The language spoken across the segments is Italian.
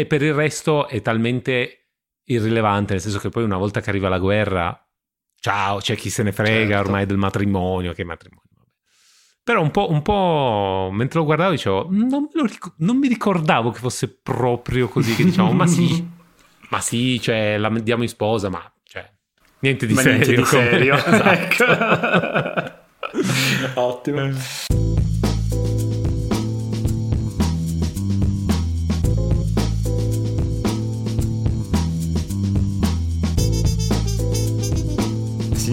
e per il resto è talmente irrilevante, nel senso che poi una volta che arriva la guerra, ciao, c'è chi se ne frega certo. ormai del matrimonio, che matrimonio. Però un po', un po', mentre lo guardavo dicevo, non, ric- non, mi ricordavo che fosse proprio così, che diciamo, ma sì, ma sì, cioè, la diamo in sposa, ma cioè, niente di ma serio. Niente di serio. esatto. Ottimo.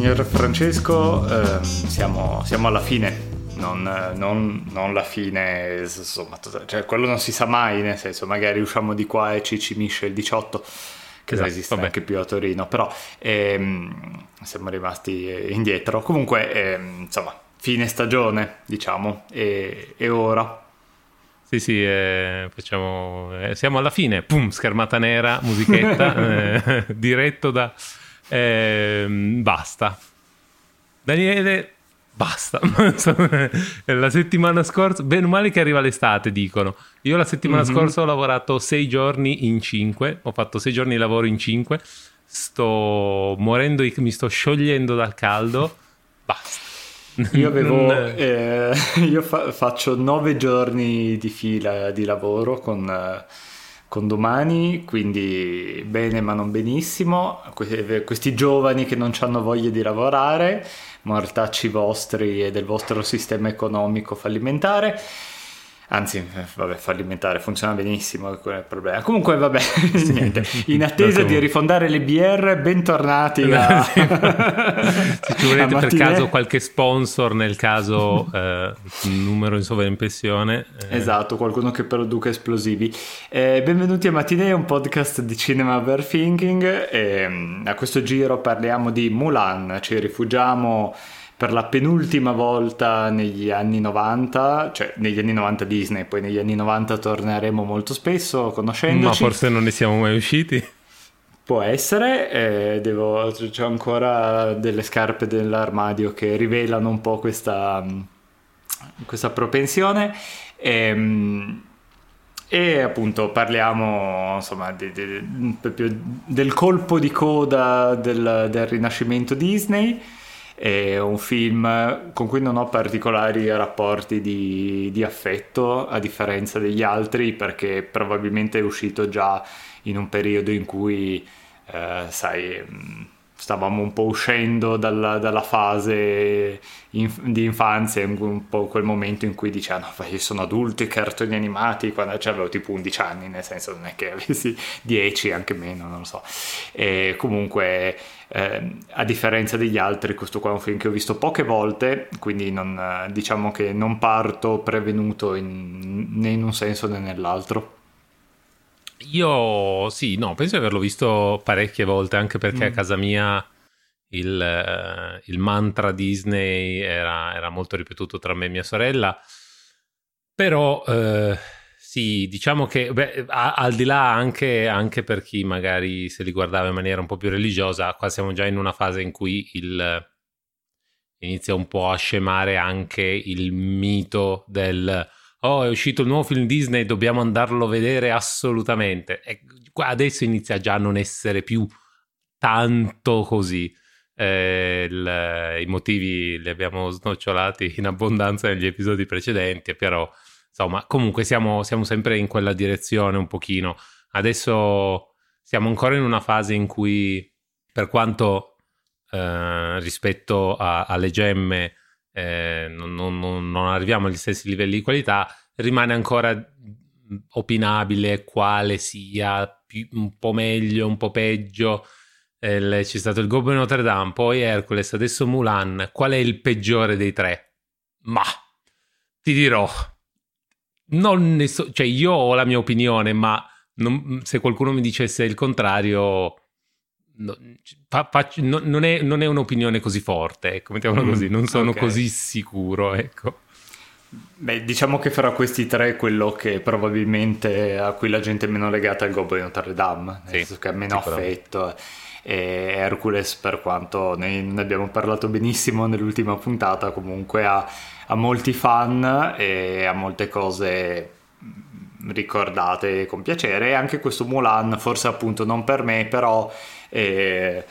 Signor Francesco, eh, siamo, siamo alla fine non, non, non, la fine, insomma, cioè quello non si sa mai, nel senso magari usciamo di qua e ci cimisce il 18, che esatto, esiste vabbè. anche più a Torino, però ehm, siamo rimasti indietro. Comunque, ehm, insomma, fine stagione, diciamo, e, e ora. Sì, sì, eh, facciamo, eh, siamo alla fine, pum, schermata nera, musichetta, eh, diretto da... Ehm, basta. Daniele, basta. la settimana scorsa, bene o male che arriva l'estate, dicono. Io la settimana mm-hmm. scorsa ho lavorato sei giorni in cinque, ho fatto sei giorni di lavoro in cinque, sto morendo, mi sto sciogliendo dal caldo, basta. Io avevo, eh, io fa- faccio nove giorni di fila di lavoro con... Eh, con domani, quindi bene ma non benissimo, questi giovani che non hanno voglia di lavorare, mortacci vostri e del vostro sistema economico fallimentare. Anzi, eh, vabbè, fallimentare funziona benissimo, è il problema. Comunque, vabbè, niente. In attesa di rifondare le BR, bentornati a... Se ci volete per caso qualche sponsor nel caso eh, numero in sovraimpressione. Eh. Esatto, qualcuno che produca esplosivi. Eh, benvenuti a Matinee, un podcast di cinema overthinking. E, a questo giro parliamo di Mulan, ci rifugiamo per la penultima volta negli anni 90, cioè negli anni 90 Disney, poi negli anni 90 torneremo molto spesso conoscendoci. Ma forse non ne siamo mai usciti. Può essere, eh, devo, c'ho ancora delle scarpe dell'armadio che rivelano un po' questa, questa propensione. E, ehm, e appunto parliamo insomma di, di, del colpo di coda del, del rinascimento Disney è un film con cui non ho particolari rapporti di, di affetto, a differenza degli altri, perché probabilmente è uscito già in un periodo in cui, eh, sai, stavamo un po' uscendo dalla, dalla fase in, di infanzia, un po' quel momento in cui dicevano, ah, io sono adulto, i cartoni animati, quando cioè, avevo tipo 11 anni, nel senso non è che avessi 10, anche meno, non lo so. E comunque eh, a differenza degli altri, questo qua è un film che ho visto poche volte, quindi non, diciamo che non parto prevenuto in, né in un senso né nell'altro. Io sì, no, penso di averlo visto parecchie volte, anche perché mm. a casa mia il, uh, il mantra Disney era, era, molto ripetuto tra me e mia sorella. Però uh, sì, diciamo che beh, a, al di là anche, anche, per chi magari se li guardava in maniera un po' più religiosa, qua siamo già in una fase in cui il, inizia un po' a scemare anche il mito del oh è uscito il nuovo film Disney, dobbiamo andarlo a vedere assolutamente. E adesso inizia già a non essere più tanto così. Eh, il, I motivi li abbiamo snocciolati in abbondanza negli episodi precedenti, però insomma, comunque siamo, siamo sempre in quella direzione un pochino. Adesso siamo ancora in una fase in cui, per quanto eh, rispetto a, alle gemme eh, non, non, non, arriviamo agli stessi livelli di qualità, rimane ancora opinabile quale sia più, un po' meglio, un po' peggio. Eh, c'è stato il Goblin Notre Dame, poi Hercules, adesso Mulan. Qual è il peggiore dei tre? Ma ti dirò, non ne so, cioè io ho la mia opinione, ma non, se qualcuno mi dicesse il contrario, no, fa, fa, no, non, è, non, è, un'opinione così forte, ecco, mettiamola mm, così, non sono okay. così sicuro, ecco. Beh, diciamo che fra questi tre quello che probabilmente a cui la gente è meno legata è il Goblin Notre Dame, nel sì, senso che ha meno affetto e Hercules per quanto ne, ne abbiamo parlato benissimo nell'ultima puntata comunque ha, ha molti fan e ha molte cose ricordate con piacere e anche questo Mulan forse appunto non per me però è,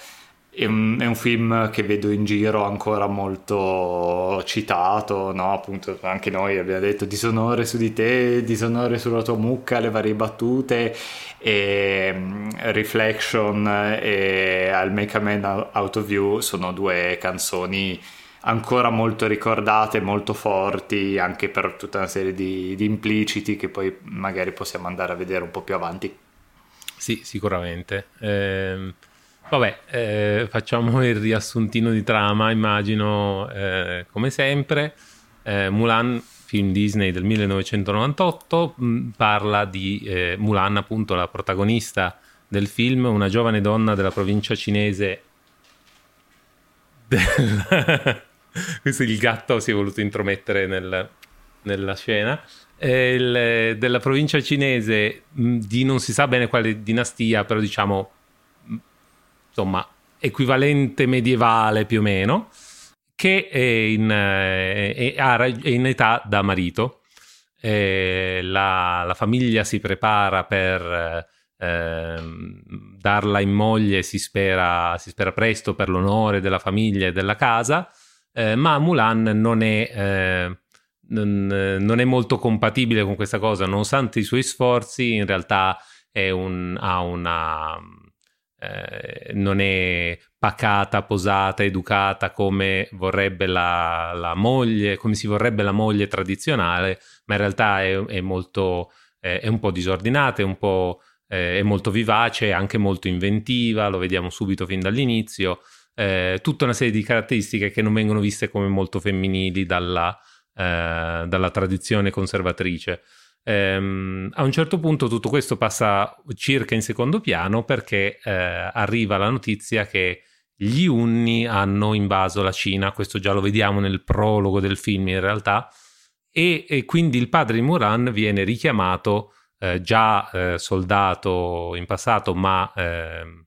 è, un, è un, film che vedo in giro ancora molto citato no? appunto anche noi abbiamo detto disonore su di te disonore sulla tua mucca le varie battute e um, Reflection e I'll Make a Man Out of You sono due canzoni ancora molto ricordate, molto forti, anche per tutta una serie di, di impliciti che poi magari possiamo andare a vedere un po' più avanti. Sì, sicuramente. Eh, vabbè, eh, facciamo il riassuntino di trama, immagino, eh, come sempre. Eh, Mulan, film Disney del 1998, mh, mm, parla di eh, Mulan, appunto la protagonista del film, una giovane donna della provincia cinese del, questo il gatto si è voluto intromettere nel, nella scena. Il, della provincia cinese di non si sa bene quale dinastia, però diciamo insomma equivalente medievale più o meno, che è in, è, è in età da marito. La, la, famiglia si prepara per eh, darla in moglie, si spera, si spera presto per l'onore della famiglia e della casa eh, ma Mulan non è, eh, non, non è, molto compatibile con questa cosa, nonostante i suoi sforzi, in realtà un, ha una... Eh, non è pacata, posata, educata come vorrebbe la, la, moglie, come si vorrebbe la moglie tradizionale, ma in realtà è, è molto, è un po' disordinata, è un po' è molto vivace, anche molto inventiva, lo vediamo subito fin dall'inizio eh, tutta una serie di caratteristiche che non vengono viste come molto femminili dalla, eh, dalla tradizione conservatrice. Um, a un certo punto tutto questo passa circa in secondo piano perché eh, arriva la notizia che gli Unni hanno invaso la Cina, questo già lo vediamo nel prologo del film in realtà, e, e quindi il padre di Muran viene richiamato, eh, già eh, soldato in passato, ma ehm,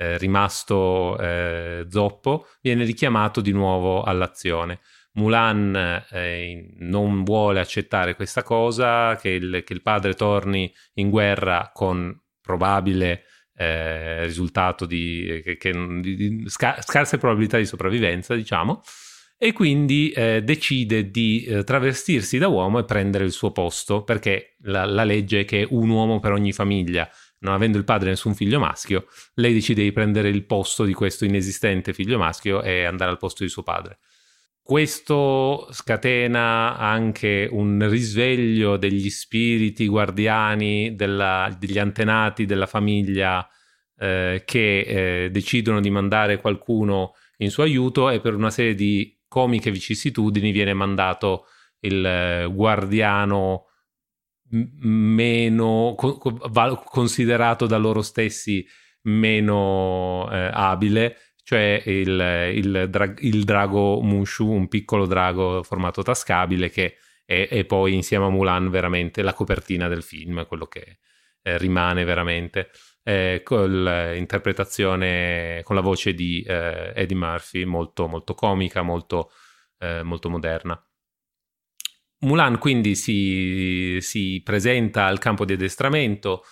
eh, rimasto eh, zoppo, viene richiamato di nuovo all'azione. Mulan eh, non vuole accettare questa cosa, che il, che il, padre torni in guerra con probabile eh, risultato di, che, che, di, scar- scarse probabilità di sopravvivenza, diciamo, e quindi eh, decide di eh, travestirsi da uomo e prendere il suo posto, perché la, la legge è che un uomo per ogni famiglia non avendo il padre nessun figlio maschio, lei decide di prendere il posto di questo inesistente figlio maschio e andare al posto di suo padre. Questo scatena anche un risveglio degli spiriti guardiani, della, degli antenati della famiglia eh, che eh, decidono di mandare qualcuno in suo aiuto e per una serie di comiche vicissitudini viene mandato il eh, guardiano meno considerato da loro stessi meno eh, abile, cioè il, il, dra- il, drago Mushu, un piccolo drago formato tascabile che è, è, poi insieme a Mulan veramente la copertina del film, quello che eh, rimane veramente. Eh, con l'interpretazione con la voce di eh, Eddie Murphy molto, molto comica, molto, eh, molto moderna. Mulan quindi si, si, presenta al campo di addestramento,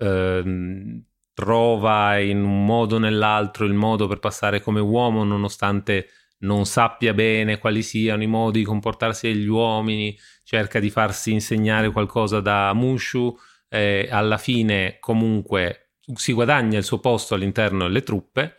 ehm, trova in un modo o nell'altro il modo per passare come uomo nonostante non sappia bene quali siano i modi di comportarsi degli uomini, cerca di farsi insegnare qualcosa da Mushu, eh, alla fine comunque si guadagna il suo posto all'interno delle truppe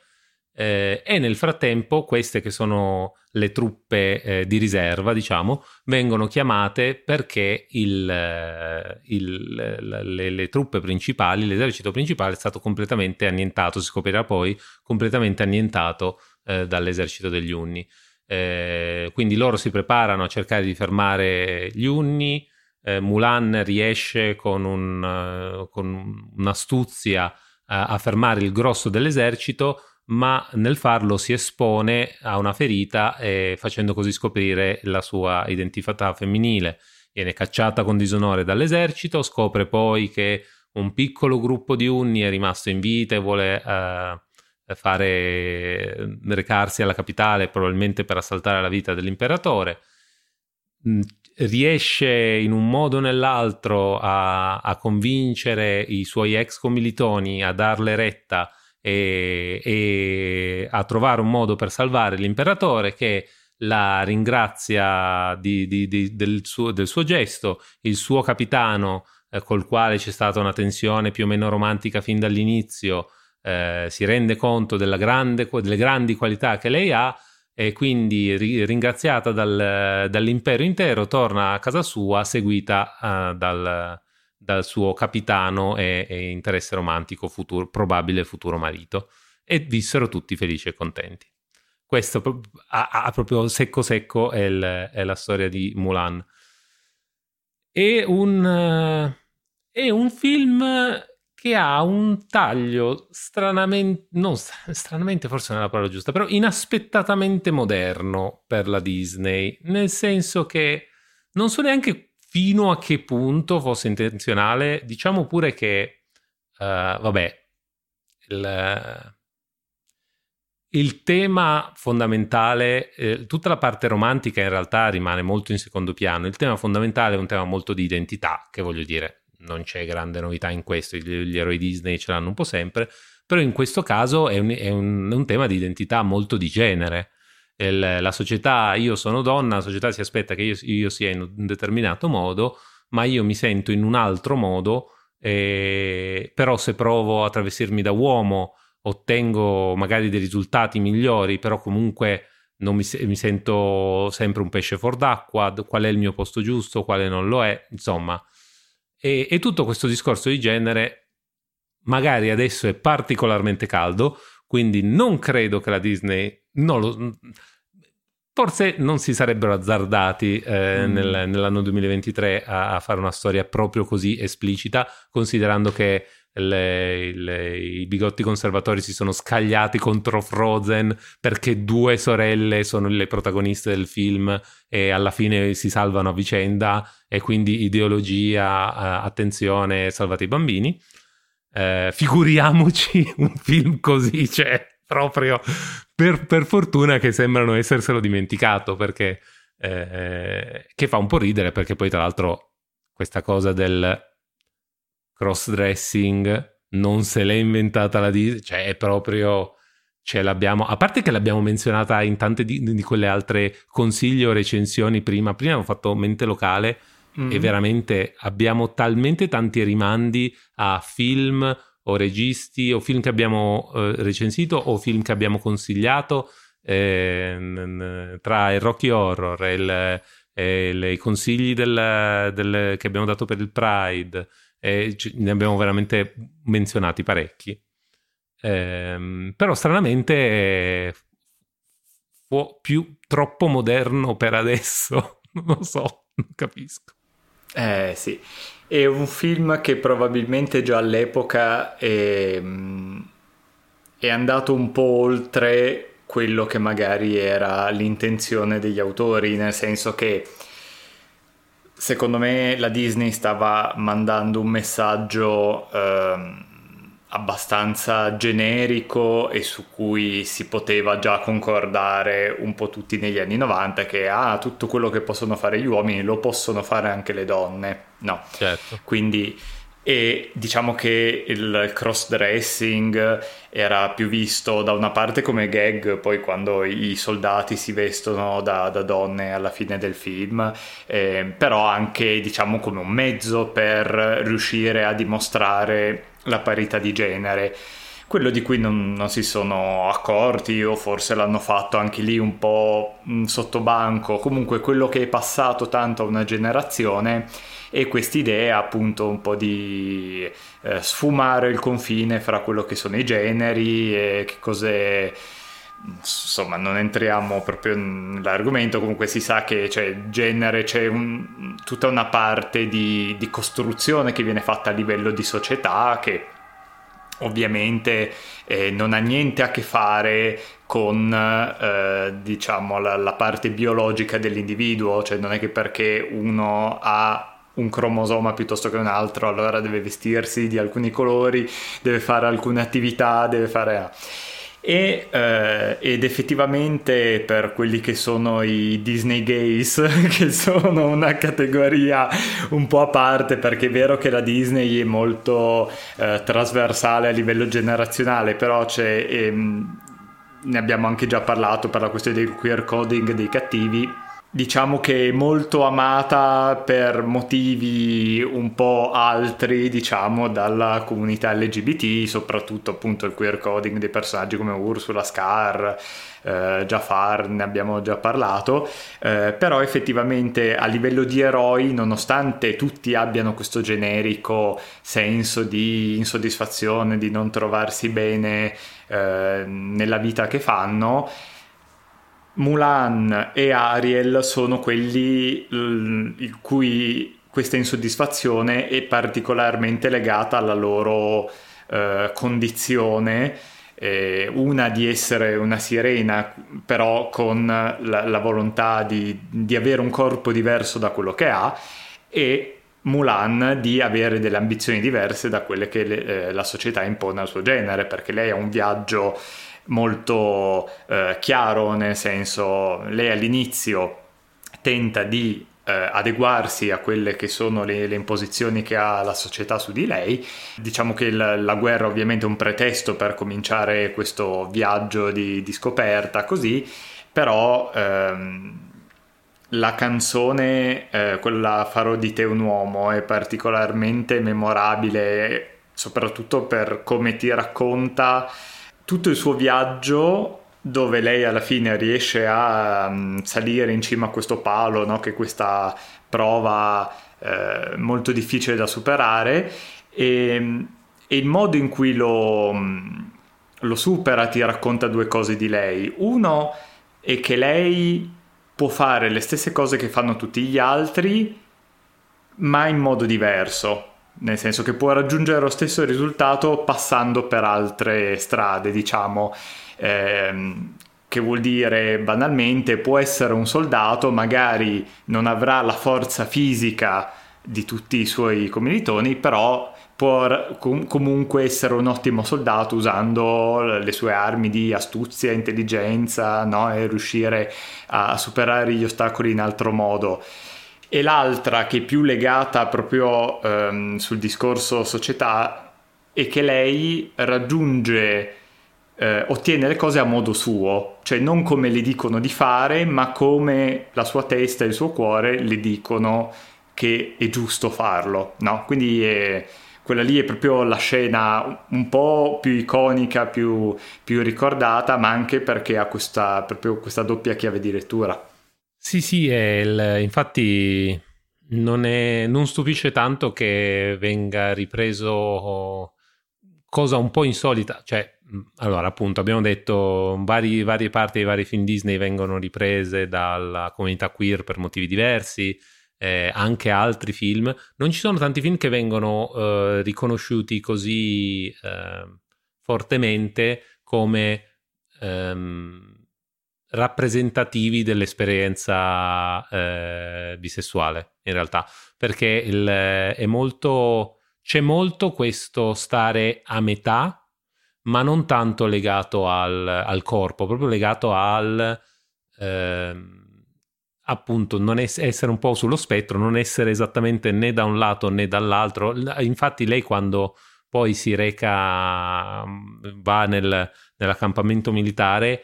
eh, e nel frattempo queste che sono le truppe eh, di riserva, diciamo, vengono chiamate perché il, eh, il, le, le, truppe principali, l'esercito principale è stato completamente annientato, si scoprirà poi, completamente annientato eh, dall'esercito degli Unni. Eh, quindi loro si preparano a cercare di fermare gli Unni, eh, Mulan riesce con, un, con un'astuzia a fermare il grosso dell'esercito, ma nel farlo si espone a una ferita e facendo così scoprire la sua identità femminile. Viene cacciata con disonore dall'esercito, scopre poi che un piccolo gruppo di unni è rimasto in vita e vuole uh, fare recarsi alla capitale probabilmente per assaltare la vita dell'imperatore. riesce in un modo o nell'altro a, a, convincere i suoi ex commilitoni a darle retta e, e, a trovare un modo per salvare l'imperatore che la ringrazia di, di, di, del, suo, del, suo, gesto, il suo capitano eh, col quale c'è stata una tensione più o meno romantica fin dall'inizio, eh, si rende conto grande, delle grandi qualità che lei ha e quindi ringraziata dal, dall'impero intero torna a casa sua seguita uh, dal, dal, suo capitano e, e interesse romantico futuro, probabile futuro marito e vissero tutti felici e contenti. Questo ha, proprio secco secco è, il, è, la storia di Mulan. È un, è un film che ha un taglio stranamente, non stranamente forse non è la parola giusta, però inaspettatamente moderno per la Disney, nel senso che non so neanche fino a che punto fosse intenzionale, diciamo pure che, uh, vabbè, il, il, tema fondamentale, eh, tutta la parte romantica in realtà rimane molto in secondo piano, il tema fondamentale è un tema molto di identità, che voglio dire, non c'è grande novità in questo, gli, gli eroi Disney ce l'hanno un po' sempre, però in questo caso è un, è un, un tema di identità molto di genere. Il, la società, io sono donna, la società si aspetta che io, io, sia in un determinato modo, ma io mi sento in un altro modo, eh, però se provo a travestirmi da uomo ottengo magari dei risultati migliori, però comunque non mi, mi sento sempre un pesce fuor d'acqua, qual è il mio posto giusto, quale non lo è, insomma. E, e tutto questo discorso di genere magari adesso è particolarmente caldo, quindi non credo che la Disney non lo, forse non si sarebbero azzardati eh, mm. nel, nell'anno 2023 a, a, fare una storia proprio così esplicita, considerando che le, le, i bigotti conservatori si sono scagliati contro Frozen perché due sorelle sono le protagoniste del film e alla fine si salvano a vicenda e quindi ideologia, uh, attenzione, salvate i bambini. Uh, figuriamoci un film così, cioè proprio per, per, fortuna che sembrano esserselo dimenticato perché eh, che fa un po' ridere perché poi tra l'altro questa cosa del cross-dressing non se l'è inventata la Disney, cioè è proprio ce l'abbiamo, a parte che l'abbiamo menzionata in tante di, di quelle altre consigli o recensioni prima, prima abbiamo fatto mente locale mm-hmm. e veramente abbiamo talmente tanti rimandi a film o registi o film che abbiamo eh, recensito o film che abbiamo consigliato eh, tra il Rocky Horror e, il, e i consigli del, del, che abbiamo dato per il Pride e ne abbiamo veramente menzionati parecchi. Ehm, però stranamente è più troppo moderno per adesso, non lo so, non capisco. Eh sì, è un film che probabilmente già all'epoca è, è andato un po' oltre quello che magari era l'intenzione degli autori, nel senso che secondo me la Disney stava mandando un messaggio ehm, abbastanza generico e su cui si poteva già concordare un po' tutti negli anni 90 che ah, tutto quello che possono fare gli uomini lo possono fare anche le donne. No. Certo. Quindi e diciamo che il cross dressing era più visto da una parte come gag poi quando i soldati si vestono da, da donne alla fine del film eh, però anche diciamo come un mezzo per riuscire a dimostrare la parità di genere. Quello di cui non, non, si sono accorti o forse l'hanno fatto anche lì un po' sotto banco comunque quello che è passato tanto a una generazione e quest'idea appunto un po' di eh, sfumare il confine fra quello che sono i generi e che cos'è insomma non entriamo proprio nell'argomento. Comunque si sa che c'è genere c'è un, tutta una parte di, di costruzione che viene fatta a livello di società che ovviamente eh, non ha niente a che fare con eh, diciamo la, la, parte biologica dell'individuo, cioè non è che perché uno ha un cromosoma piuttosto che un altro, allora deve vestirsi di alcuni colori, deve fare alcune attività, deve fare... e, eh, ed effettivamente per quelli che sono i Disney Gays, che sono una categoria un po' a parte, perché è vero che la Disney è molto eh, trasversale a livello generazionale, però c'è, ehm, ne abbiamo anche già parlato per la questione del queer coding dei cattivi diciamo che molto amata per motivi un po' altri, diciamo, dalla comunità LGBT, soprattutto appunto il queer coding dei personaggi come Ursula, Scar, eh, Jafar, ne abbiamo già parlato, eh, però effettivamente a livello di eroi, nonostante tutti abbiano questo generico senso di insoddisfazione, di non trovarsi bene eh, nella vita che fanno, Mulan e Ariel sono quelli il cui questa insoddisfazione è particolarmente legata alla loro eh, condizione, eh, una di essere una sirena, però con la, la volontà di, di, avere un corpo diverso da quello che ha, e Mulan di avere delle ambizioni diverse da quelle che le, eh, la società impone al suo genere, perché lei ha un viaggio molto eh, chiaro, nel senso lei all'inizio tenta di eh, adeguarsi a quelle che sono le, le, imposizioni che ha la società su di lei. Diciamo che la, la guerra ovviamente è un pretesto per cominciare questo viaggio di, di scoperta, così, però ehm, la canzone, eh, quella Farò di te un uomo, è particolarmente memorabile, soprattutto per come ti racconta tutto il suo viaggio dove lei alla fine riesce a um, salire in cima a questo palo, no? che è questa prova eh, molto difficile da superare e, e, il modo in cui lo, mm, lo supera ti racconta due cose di lei. Uno è che lei può fare le stesse cose che fanno tutti gli altri, ma in modo diverso nel senso che può raggiungere lo stesso risultato passando per altre strade, diciamo, ehm, che vuol dire banalmente può essere un soldato, magari non avrà la forza fisica di tutti i suoi commilitoni, però può com- comunque essere un ottimo soldato usando le sue armi di astuzia, intelligenza no? e riuscire a superare gli ostacoli in altro modo e l'altra che è più legata proprio ehm, sul discorso società è che lei raggiunge, eh, ottiene le cose a modo suo, cioè non come le dicono di fare, ma come la sua testa e il suo cuore le dicono che è giusto farlo, no? Quindi è, quella lì è proprio la scena un po' più iconica, più, più ricordata, ma anche perché ha questa, proprio questa doppia chiave di lettura. Sì, sì, il, infatti non, è, non, stupisce tanto che venga ripreso cosa un po' insolita, cioè allora appunto abbiamo detto vari, varie parti dei vari film Disney vengono riprese dalla comunità queer per motivi diversi, eh, anche altri film, non ci sono tanti film che vengono eh, riconosciuti così eh, fortemente come... Ehm, rappresentativi dell'esperienza eh, bisessuale, in realtà, perché il, è molto, c'è molto questo stare a metà, ma non tanto legato al, al corpo, proprio legato al... Eh, appunto non es- essere un po' sullo spettro, non essere esattamente né da un lato né dall'altro. Infatti lei quando poi si reca, va nel, nell'accampamento militare,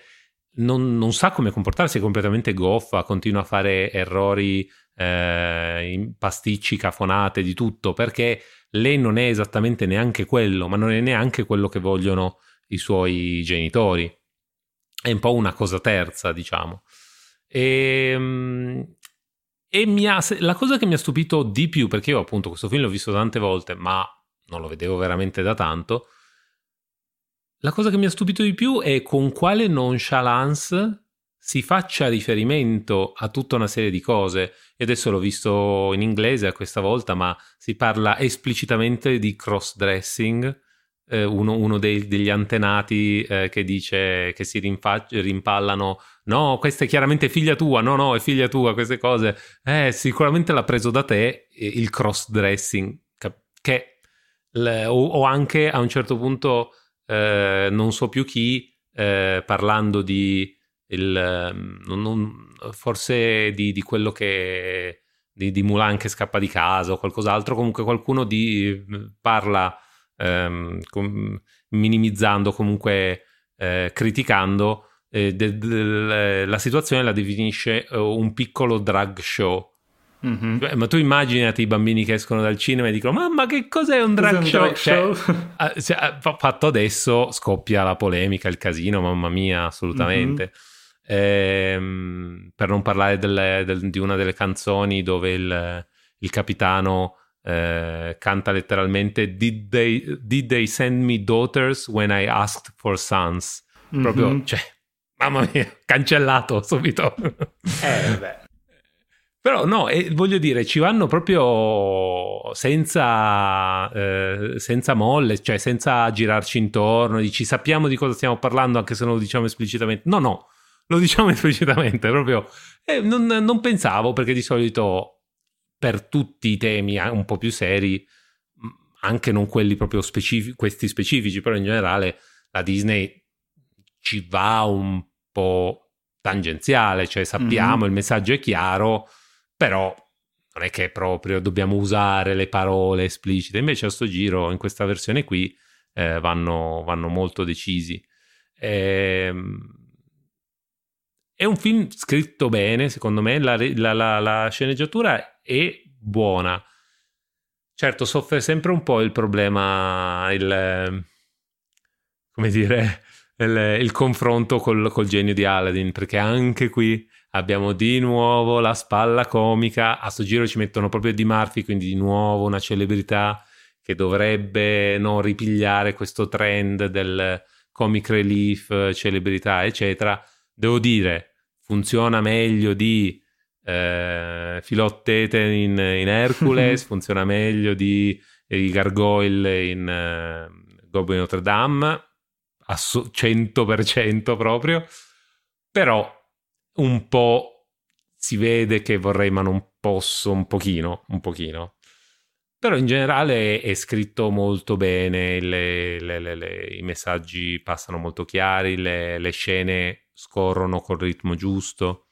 non, non, sa come comportarsi, è completamente goffa, continua a fare errori, eh, pasticci, cafonate, di tutto, perché lei non è esattamente neanche quello, ma non è neanche quello che vogliono i suoi genitori. È un po' una cosa terza, diciamo. E, ehm, e ha, la cosa che mi ha stupito di più, perché io appunto questo film l'ho visto tante volte, ma non lo vedevo veramente da tanto, la cosa che mi ha stupito di più è con quale nonchalance si faccia riferimento a tutta una serie di cose. E adesso l'ho visto in inglese questa volta, ma si parla esplicitamente di cross-dressing. Eh, uno, uno dei, degli antenati eh, che dice che si rinfa- rimpallano: No, questa è chiaramente figlia tua. No, no, è figlia tua. Queste cose, eh, sicuramente l'ha preso da te il cross-dressing. Che, o, o anche a un certo punto eh, non so più chi eh, parlando di il, ehm, non, non, forse di, di, quello che di, di, Mulan che scappa di casa o qualcos'altro, comunque qualcuno di, parla ehm, com, minimizzando, comunque eh, criticando eh, de, de, la situazione la definisce uh, un piccolo drag show. Mm-hmm. Cioè, ma tu immaginati i bambini che escono dal cinema e dicono: Mamma, che cos'è un drag cos'è show? Un drag show? Cioè, cioè, fatto adesso scoppia la polemica, il casino, mamma mia, assolutamente. Mm-hmm. Ehm, per non parlare delle, del, di una delle canzoni dove il, il capitano eh, canta letteralmente did they, did they, send me daughters when I asked for sons? Mm-hmm. Proprio, cioè, mamma mia, cancellato subito. eh, beh. Però no, eh, voglio dire, ci vanno proprio senza, eh, senza molle, cioè senza girarci intorno, dici sappiamo di cosa stiamo parlando anche se non lo diciamo esplicitamente. No, no, lo diciamo esplicitamente, proprio. Eh, non, non, pensavo perché di solito per tutti i temi eh, un po' più seri, anche non quelli proprio specifici, questi specifici, però in generale la Disney ci va un po' tangenziale, cioè sappiamo, mm-hmm. il messaggio è chiaro, però non è che proprio dobbiamo usare le parole esplicite. Invece a sto giro, in questa versione qui, eh, vanno, vanno molto decisi. Ehm è un film scritto bene, secondo me, la, la, la, la, sceneggiatura è buona. Certo, soffre sempre un po' il problema, il, come dire, il, il confronto col, col, genio di Aladdin, perché anche qui abbiamo di nuovo la spalla comica, a sto giro ci mettono proprio Di Murphy, quindi di nuovo una celebrità che dovrebbe non ripigliare questo trend del comic relief, celebrità, eccetera. Devo dire, funziona meglio di eh, Filottete in, in Hercules, funziona meglio di i Gargoyle in eh, Goblin Notre Dame, ass- 100% proprio, però un po' si vede che vorrei ma non posso un pochino, un pochino. Però in generale è scritto molto bene, le, le, le, i messaggi passano molto chiari, le, scene scorrono col ritmo giusto.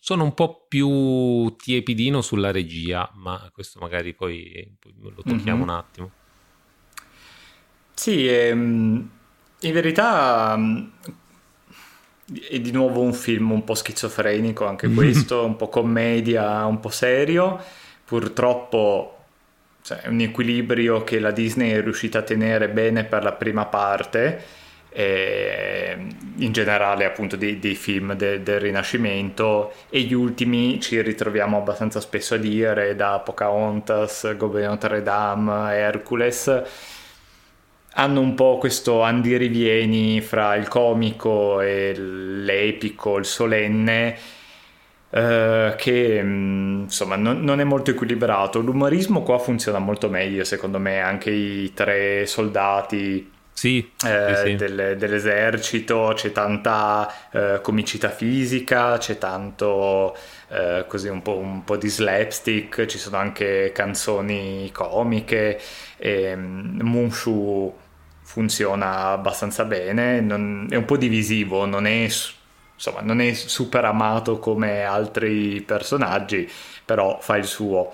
Sono un po' più tiepidino sulla regia, ma questo magari poi, poi lo tocchiamo mm-hmm. un attimo. Sì, ehm, in verità ehm, è di nuovo un film un po' schizofrenico anche questo, un po' commedia, un po' serio. Purtroppo cioè, è un equilibrio che la Disney è riuscita a tenere bene per la prima parte in generale appunto dei, dei film de, del Rinascimento e gli ultimi ci ritroviamo abbastanza spesso a dire da Pocahontas, Goblin Notre Dame, Hercules hanno un po' questo andirivieni fra il comico e l'epico, il solenne Uh, che mm, insomma non, non, è molto equilibrato. L'umorismo qua funziona molto meglio, secondo me, anche i tre soldati sì, eh, sì, sì. Del, dell'esercito, c'è tanta eh, comicità fisica, c'è tanto eh, così un po', un po', di slapstick, ci sono anche canzoni comiche e mm, Mushu funziona abbastanza bene, non, è un po' divisivo, non è, insomma, non è super amato come altri personaggi, però fa il suo.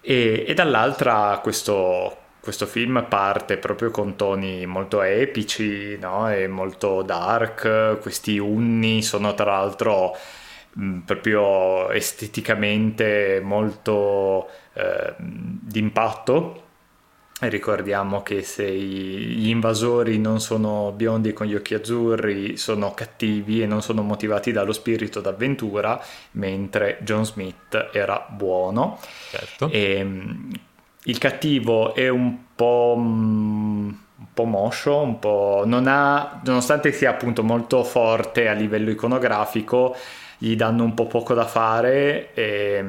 E, e dall'altra questo questo film parte proprio con toni molto epici no? e molto dark, questi unni sono tra l'altro proprio esteticamente molto eh, d'impatto. Ricordiamo che se gli invasori non sono biondi con gli occhi azzurri, sono cattivi e non sono motivati dallo spirito d'avventura, mentre John Smith era buono. Certo. E, il cattivo è un po', mm, un po' moscio, un po'... Non ha, nonostante sia appunto molto forte a livello iconografico, gli danno un po' poco da fare e,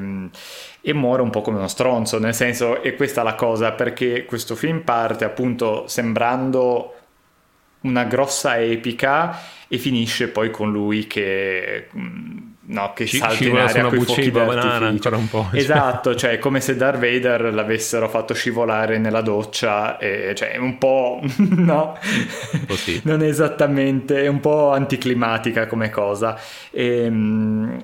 e, muore un po' come uno stronzo, nel senso, e questa è la cosa, perché questo film parte appunto sembrando una grossa epica e finisce poi con lui che mm, no, che Ci, salta in aria con i fuochi banana ancora un po'. Cioè. Esatto, cioè come se Darth Vader l'avessero fatto scivolare nella doccia, e, cioè un po'... no, Così. non è esattamente, è un po' anticlimatica come cosa. E, ehm,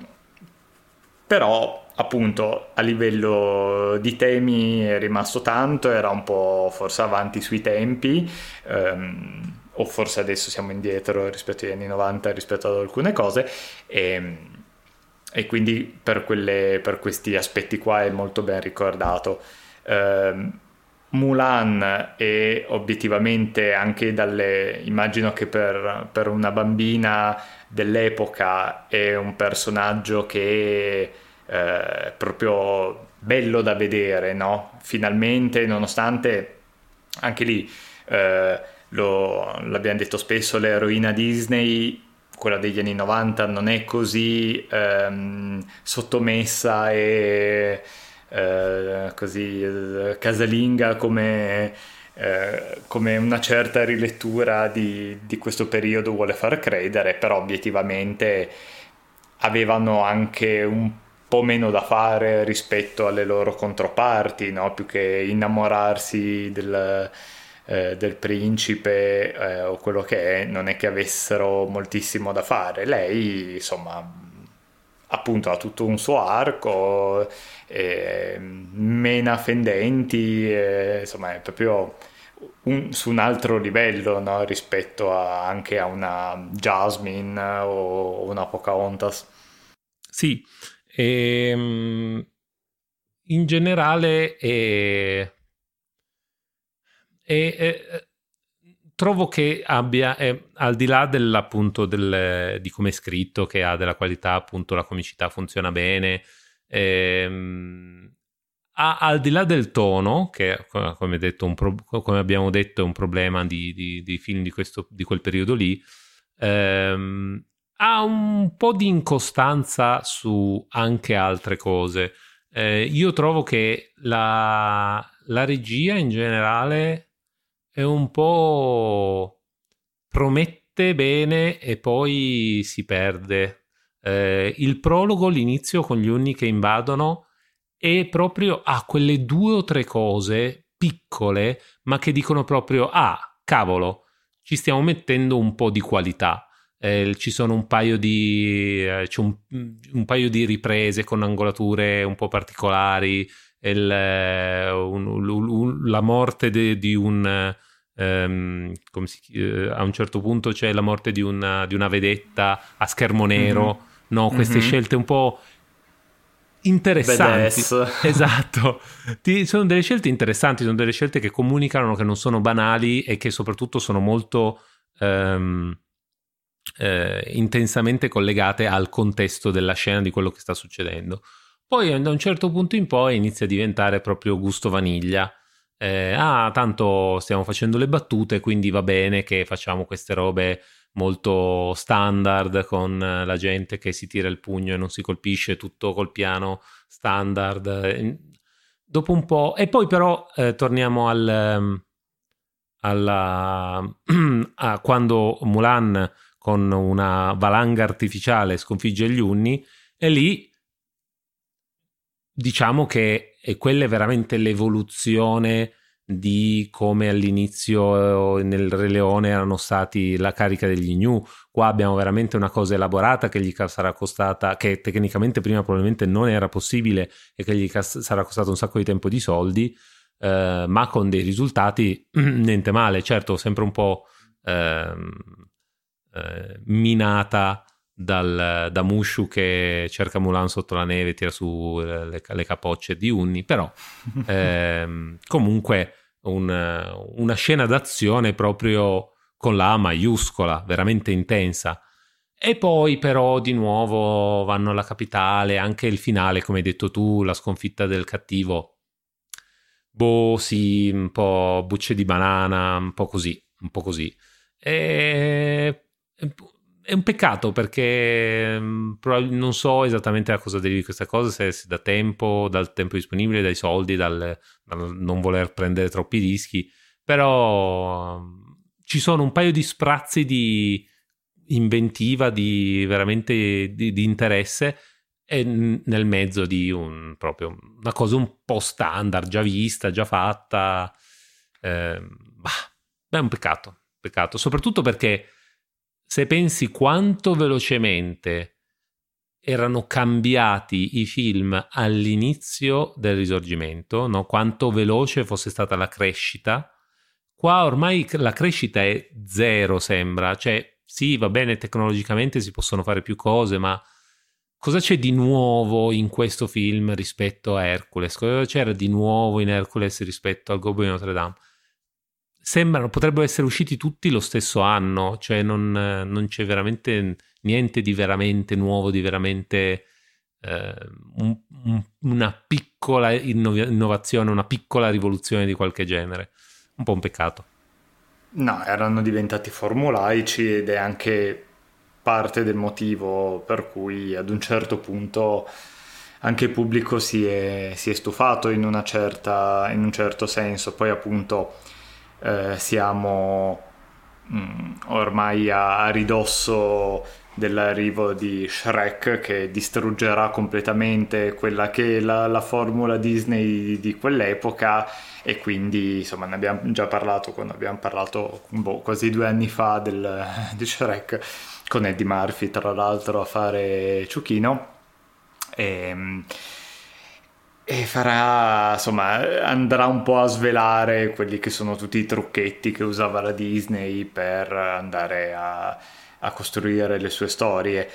però appunto a livello di temi è rimasto tanto, era un po' forse avanti sui tempi. Um, o forse adesso siamo indietro rispetto agli anni 90 rispetto ad alcune cose e, e quindi per, quelle, per, questi aspetti qua è molto ben ricordato. Uh, Mulan è obiettivamente anche dalle immagino che per, per, una bambina dell'epoca è un personaggio che è eh, proprio bello da vedere, no? Finalmente, nonostante anche lì eh, lo, l'abbiamo detto spesso, l'eroina Disney, quella degli anni 90, non è così ehm, sottomessa e eh, così eh, casalinga come, eh, come, una certa rilettura di, di questo periodo vuole far credere, però obiettivamente avevano anche un po' meno da fare rispetto alle loro controparti, no? più che innamorarsi del eh, del principe eh, o quello che è, non è che avessero moltissimo da fare. Lei, insomma, appunto ha tutto un suo arco, eh, mena fendenti, eh, insomma è proprio un, su un altro livello no? rispetto a, anche a una Jasmine o una Pocahontas. Sì, ehm, in generale è e trovo che abbia, eh, al di là dell'appunto del, di come è scritto, che ha della qualità, appunto la comicità funziona bene, ehm, ha, al di là del tono, che come, detto, pro, come abbiamo detto è un problema di, di, di film di, questo, di, quel periodo lì, ehm, ha un po' di incostanza su anche altre cose. Eh, io trovo che la, la regia in generale è un po' promette bene e poi si perde. Eh, il prologo, l'inizio con gli unni che invadono, è proprio a ah, quelle due o tre cose piccole, ma che dicono proprio: ah, cavolo, ci stiamo mettendo un po' di qualità. Eh, ci sono un paio di, eh, c'è un, un, paio di riprese con angolature un po' particolari. Il, eh, un, un, la morte de, di un Um, si, uh, a un certo punto c'è la morte di una, di una vedetta a schermo nero, mm-hmm. no? Queste mm-hmm. scelte un po' interessanti. Esatto, Ti, sono delle scelte interessanti, sono delle scelte che comunicano, che non sono banali e che soprattutto sono molto um, eh, intensamente collegate al contesto della scena, di quello che sta succedendo. Poi da un certo punto in poi inizia a diventare proprio gusto vaniglia eh, ah, tanto stiamo facendo le battute, quindi va bene che facciamo queste robe molto standard con la gente che si tira il pugno e non si colpisce, tutto col piano standard. Dopo un po', e poi però eh, torniamo al, ehm, alla, a quando Mulan con una valanga artificiale sconfigge gli Unni, e lì diciamo che e quella è veramente l'evoluzione di come all'inizio eh, nel Re Leone erano stati la carica degli Gnu. Qua abbiamo veramente una cosa elaborata che gli sarà costata, che tecnicamente prima probabilmente non era possibile e che gli sarà costato un sacco di tempo e di soldi, eh, ma con dei risultati niente male. Certo, sempre un po' eh, eh, minata dal, da Mushu che cerca Mulan sotto la neve, tira su le, le capocce di Unni, però ehm, comunque un, una scena d'azione proprio con la A maiuscola, veramente intensa. E poi però di nuovo vanno alla capitale, anche il finale, come hai detto tu, la sconfitta del cattivo. Boh, sì, un po' bucce di banana, un po' così, un po' così. E è un peccato perché mm, non so esattamente a cosa derivi questa cosa, se, se da tempo, dal tempo disponibile, dai soldi, dal, dal, non voler prendere troppi rischi, però mm, ci sono un paio di sprazzi di inventiva, di veramente di, di interesse e nel mezzo di un, proprio una cosa un po' standard, già vista, già fatta. Eh, bah, è un peccato, peccato, soprattutto perché se pensi quanto velocemente erano cambiati i film all'inizio del risorgimento, no? quanto veloce fosse stata la crescita, qua ormai la crescita è zero, sembra, cioè sì, va bene, tecnologicamente si possono fare più cose, ma cosa c'è di nuovo in questo film rispetto a Hercules? Cosa c'era di nuovo in Hercules rispetto al Goblin di Notre Dame? Sembrano, potrebbero essere usciti tutti lo stesso anno, cioè non, non c'è veramente niente di veramente nuovo, di veramente eh, un, un, una piccola innovazione, una piccola rivoluzione di qualche genere. Un po' un peccato. No, erano diventati formulaici ed è anche parte del motivo per cui ad un certo punto anche il pubblico si è, si è stufato in, certa, in, un certo senso. Poi appunto eh, siamo mm, ormai a, a ridosso dell'arrivo di Shrek che distruggerà completamente quella che è la, la formula Disney di quell'epoca. E quindi insomma ne abbiamo già parlato quando abbiamo parlato boh, quasi due anni fa del, di Shrek con Eddie Murphy tra l'altro a fare Ciuchino. E, ehm, e farà insomma andrà un po' a svelare quelli che sono tutti i trucchetti che usava la Disney per andare a a costruire le sue storie.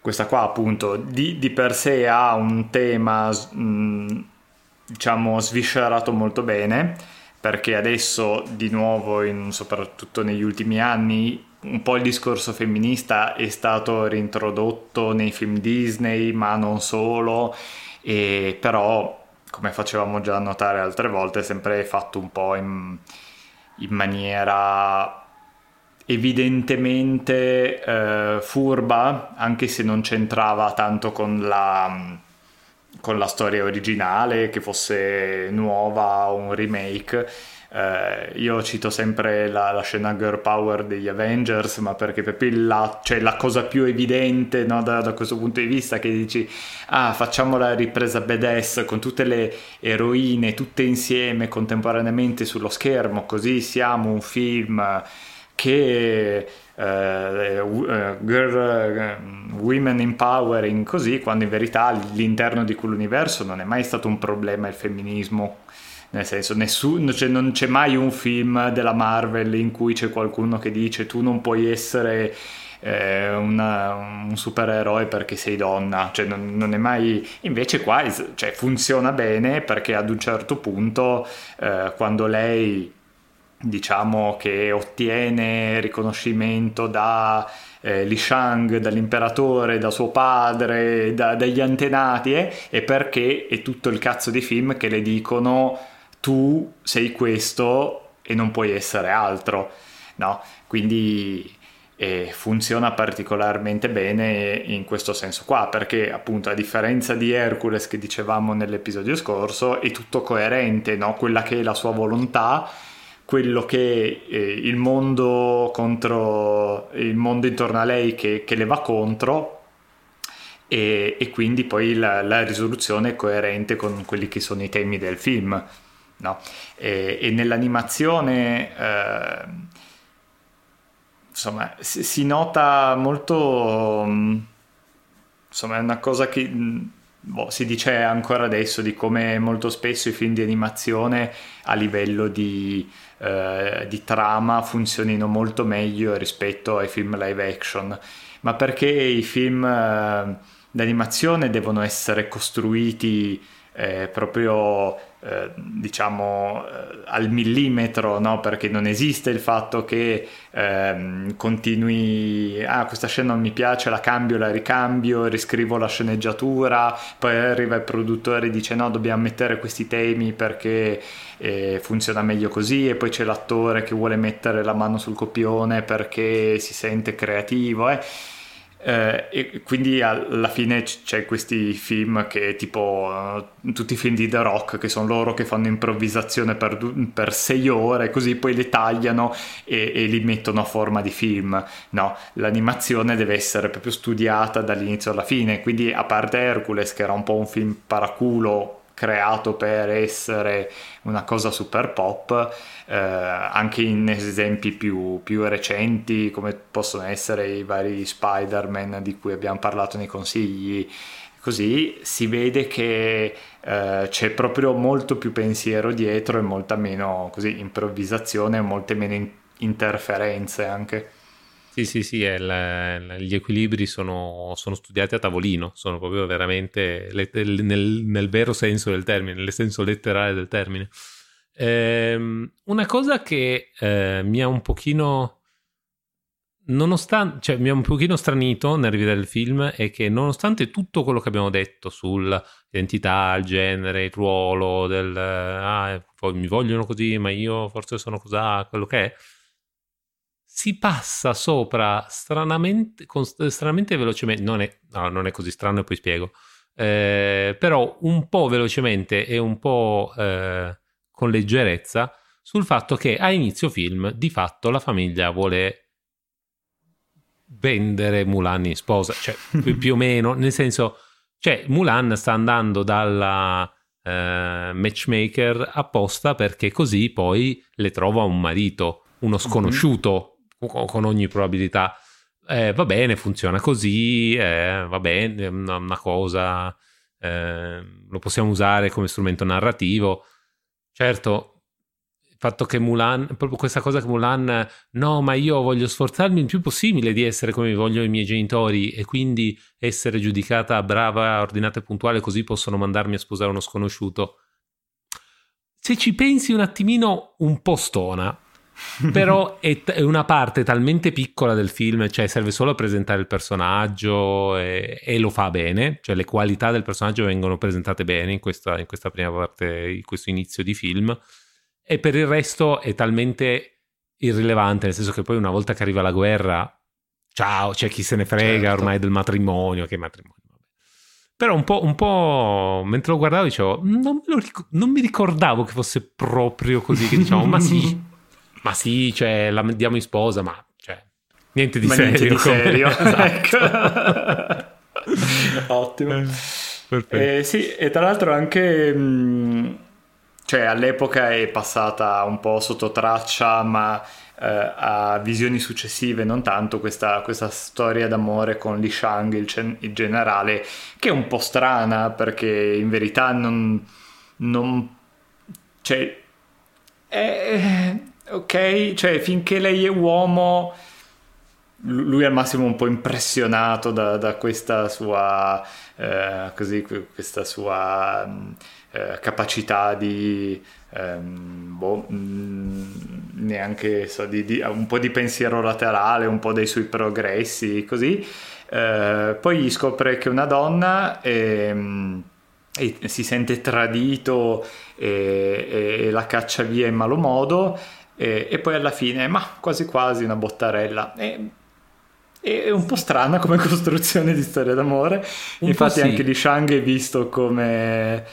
Questa qua appunto di, di per sé ha un tema mh, diciamo sviscerato molto bene perché adesso di nuovo in, soprattutto negli ultimi anni un po' il discorso femminista è stato reintrodotto nei film Disney ma non solo e però come facevamo già notare altre volte è sempre fatto un po' in, in maniera evidentemente eh, furba, anche se non c'entrava tanto con la, con la storia originale, che fosse nuova o un remake. Eh, io cito sempre la, la, scena girl power degli Avengers, ma perché proprio la, cioè la cosa più evidente no, da, da, questo punto di vista che dici, ah, facciamo la ripresa badass con tutte le eroine tutte insieme contemporaneamente sullo schermo, così siamo un film che uh, girl, women empowering così, quando in verità all'interno di quell'universo non è mai stato un problema il femminismo. Nel senso, nessuno, cioè non c'è mai un film della Marvel in cui c'è qualcuno che dice tu non puoi essere eh, una, un supereroe perché sei donna, cioè non, non è mai... Invece qua cioè, funziona bene perché ad un certo punto eh, quando lei diciamo che ottiene riconoscimento da eh, Li Shang, dall'imperatore, da suo padre, da, dagli antenati eh, e perché è tutto il cazzo di film che le dicono tu sei questo e non puoi essere altro, no? Quindi eh, funziona particolarmente bene in questo senso qua, perché appunto a differenza di Hercules che dicevamo nell'episodio scorso è tutto coerente, no? Quella che è la sua volontà quello che eh, il mondo contro il mondo intorno a lei che, che le va contro e, e quindi poi la, la, risoluzione è coerente con quelli che sono i temi del film no? e, e, nell'animazione eh, insomma si, si, nota molto insomma è una cosa che boh, si dice ancora adesso di come molto spesso i film di animazione a livello di eh, di trama funzionino molto meglio rispetto ai film live action, ma perché i film eh, d'animazione devono essere costruiti eh, proprio eh, diciamo eh, al millimetro, no? perché non esiste il fatto che ehm, continui, ah questa scena non mi piace, la cambio, la ricambio, riscrivo la sceneggiatura, poi arriva il produttore e dice no, dobbiamo mettere questi temi perché eh, funziona meglio così e poi c'è l'attore che vuole mettere la mano sul copione perché si sente creativo. Eh Eh, e quindi alla fine c'è questi film che tipo uh, tutti i film di The Rock che sono loro che fanno improvvisazione per, per sei ore così poi li tagliano e, e, li mettono a forma di film no, l'animazione deve essere proprio studiata dall'inizio alla fine quindi a parte Hercules che era un po' un film paraculo creato per essere una cosa super pop, eh, anche in esempi più, più, recenti come possono essere i vari Spider-Man di cui abbiamo parlato nei consigli, così si vede che eh, c'è proprio molto più pensiero dietro e molta meno così, improvvisazione molte meno in- interferenze anche. Sì, sì, sì, il, gli equilibri sono, sono, studiati a tavolino, sono proprio veramente nel, nel, vero senso del termine, nel senso letterale del termine. Ehm, una cosa che eh, mi ha un pochino, nonostante, cioè mi ha un pochino stranito nel rivedere il film è che nonostante tutto quello che abbiamo detto sull'identità, il genere, il ruolo, del ah, mi vogliono così, ma io forse sono così, quello che è si passa sopra stranamente, con, stranamente velocemente, non è, no, non è, così strano e poi spiego, eh, però un po' velocemente e un po' eh, con leggerezza sul fatto che a inizio film di fatto la famiglia vuole vendere Mulan in sposa, cioè più o meno, nel senso, cioè Mulan sta andando dalla eh, matchmaker apposta perché così poi le trova un marito, uno mhm. sconosciuto con ogni probabilità. Eh, va bene, funziona così, eh, va bene, è una, cosa, eh, lo possiamo usare come strumento narrativo. Certo, il fatto che Mulan, proprio questa cosa che Mulan, no, ma io voglio sforzarmi il più possibile di essere come vogliono i miei genitori e quindi essere giudicata brava, ordinata e puntuale, così possono mandarmi a sposare uno sconosciuto. Se ci pensi un attimino, un po' stona però è, t- è, una parte talmente piccola del film, cioè serve solo a presentare il personaggio e, e, lo fa bene, cioè le qualità del personaggio vengono presentate bene in questa, in questa prima parte, in questo inizio di film, e per il resto è talmente irrilevante, nel senso che poi una volta che arriva la guerra, ciao, c'è chi se ne frega certo. ormai del matrimonio, che matrimonio. Però un po', un po', mentre lo guardavo dicevo, non, ric- non mi ricordavo che fosse proprio così, che diciamo, ma sì, ma sì, cioè, la diamo in sposa, ma cioè, niente di ma serio. Niente di serio. esatto. Ottimo. Eh, sì, e tra l'altro anche... Mh, cioè, all'epoca è passata un po' sotto traccia, ma eh, a visioni successive non tanto questa, questa storia d'amore con Li Shang, il, cen- il, generale, che è un po' strana perché in verità non... non cioè, è, ok, cioè finché lei è uomo, lui è al massimo un po' impressionato da, da questa sua, eh, così, questa sua eh, capacità di, ehm, boh, mm, neanche so, di, di, un po' di pensiero laterale, un po' dei suoi progressi, così. Eh, poi scopre che una donna... È, e si sente tradito e, e, la caccia via in malo modo e, e poi alla fine, ma quasi quasi una bottarella. E, è un po' strana come costruzione di storia d'amore. Un Infatti, sì. anche di Shang è visto come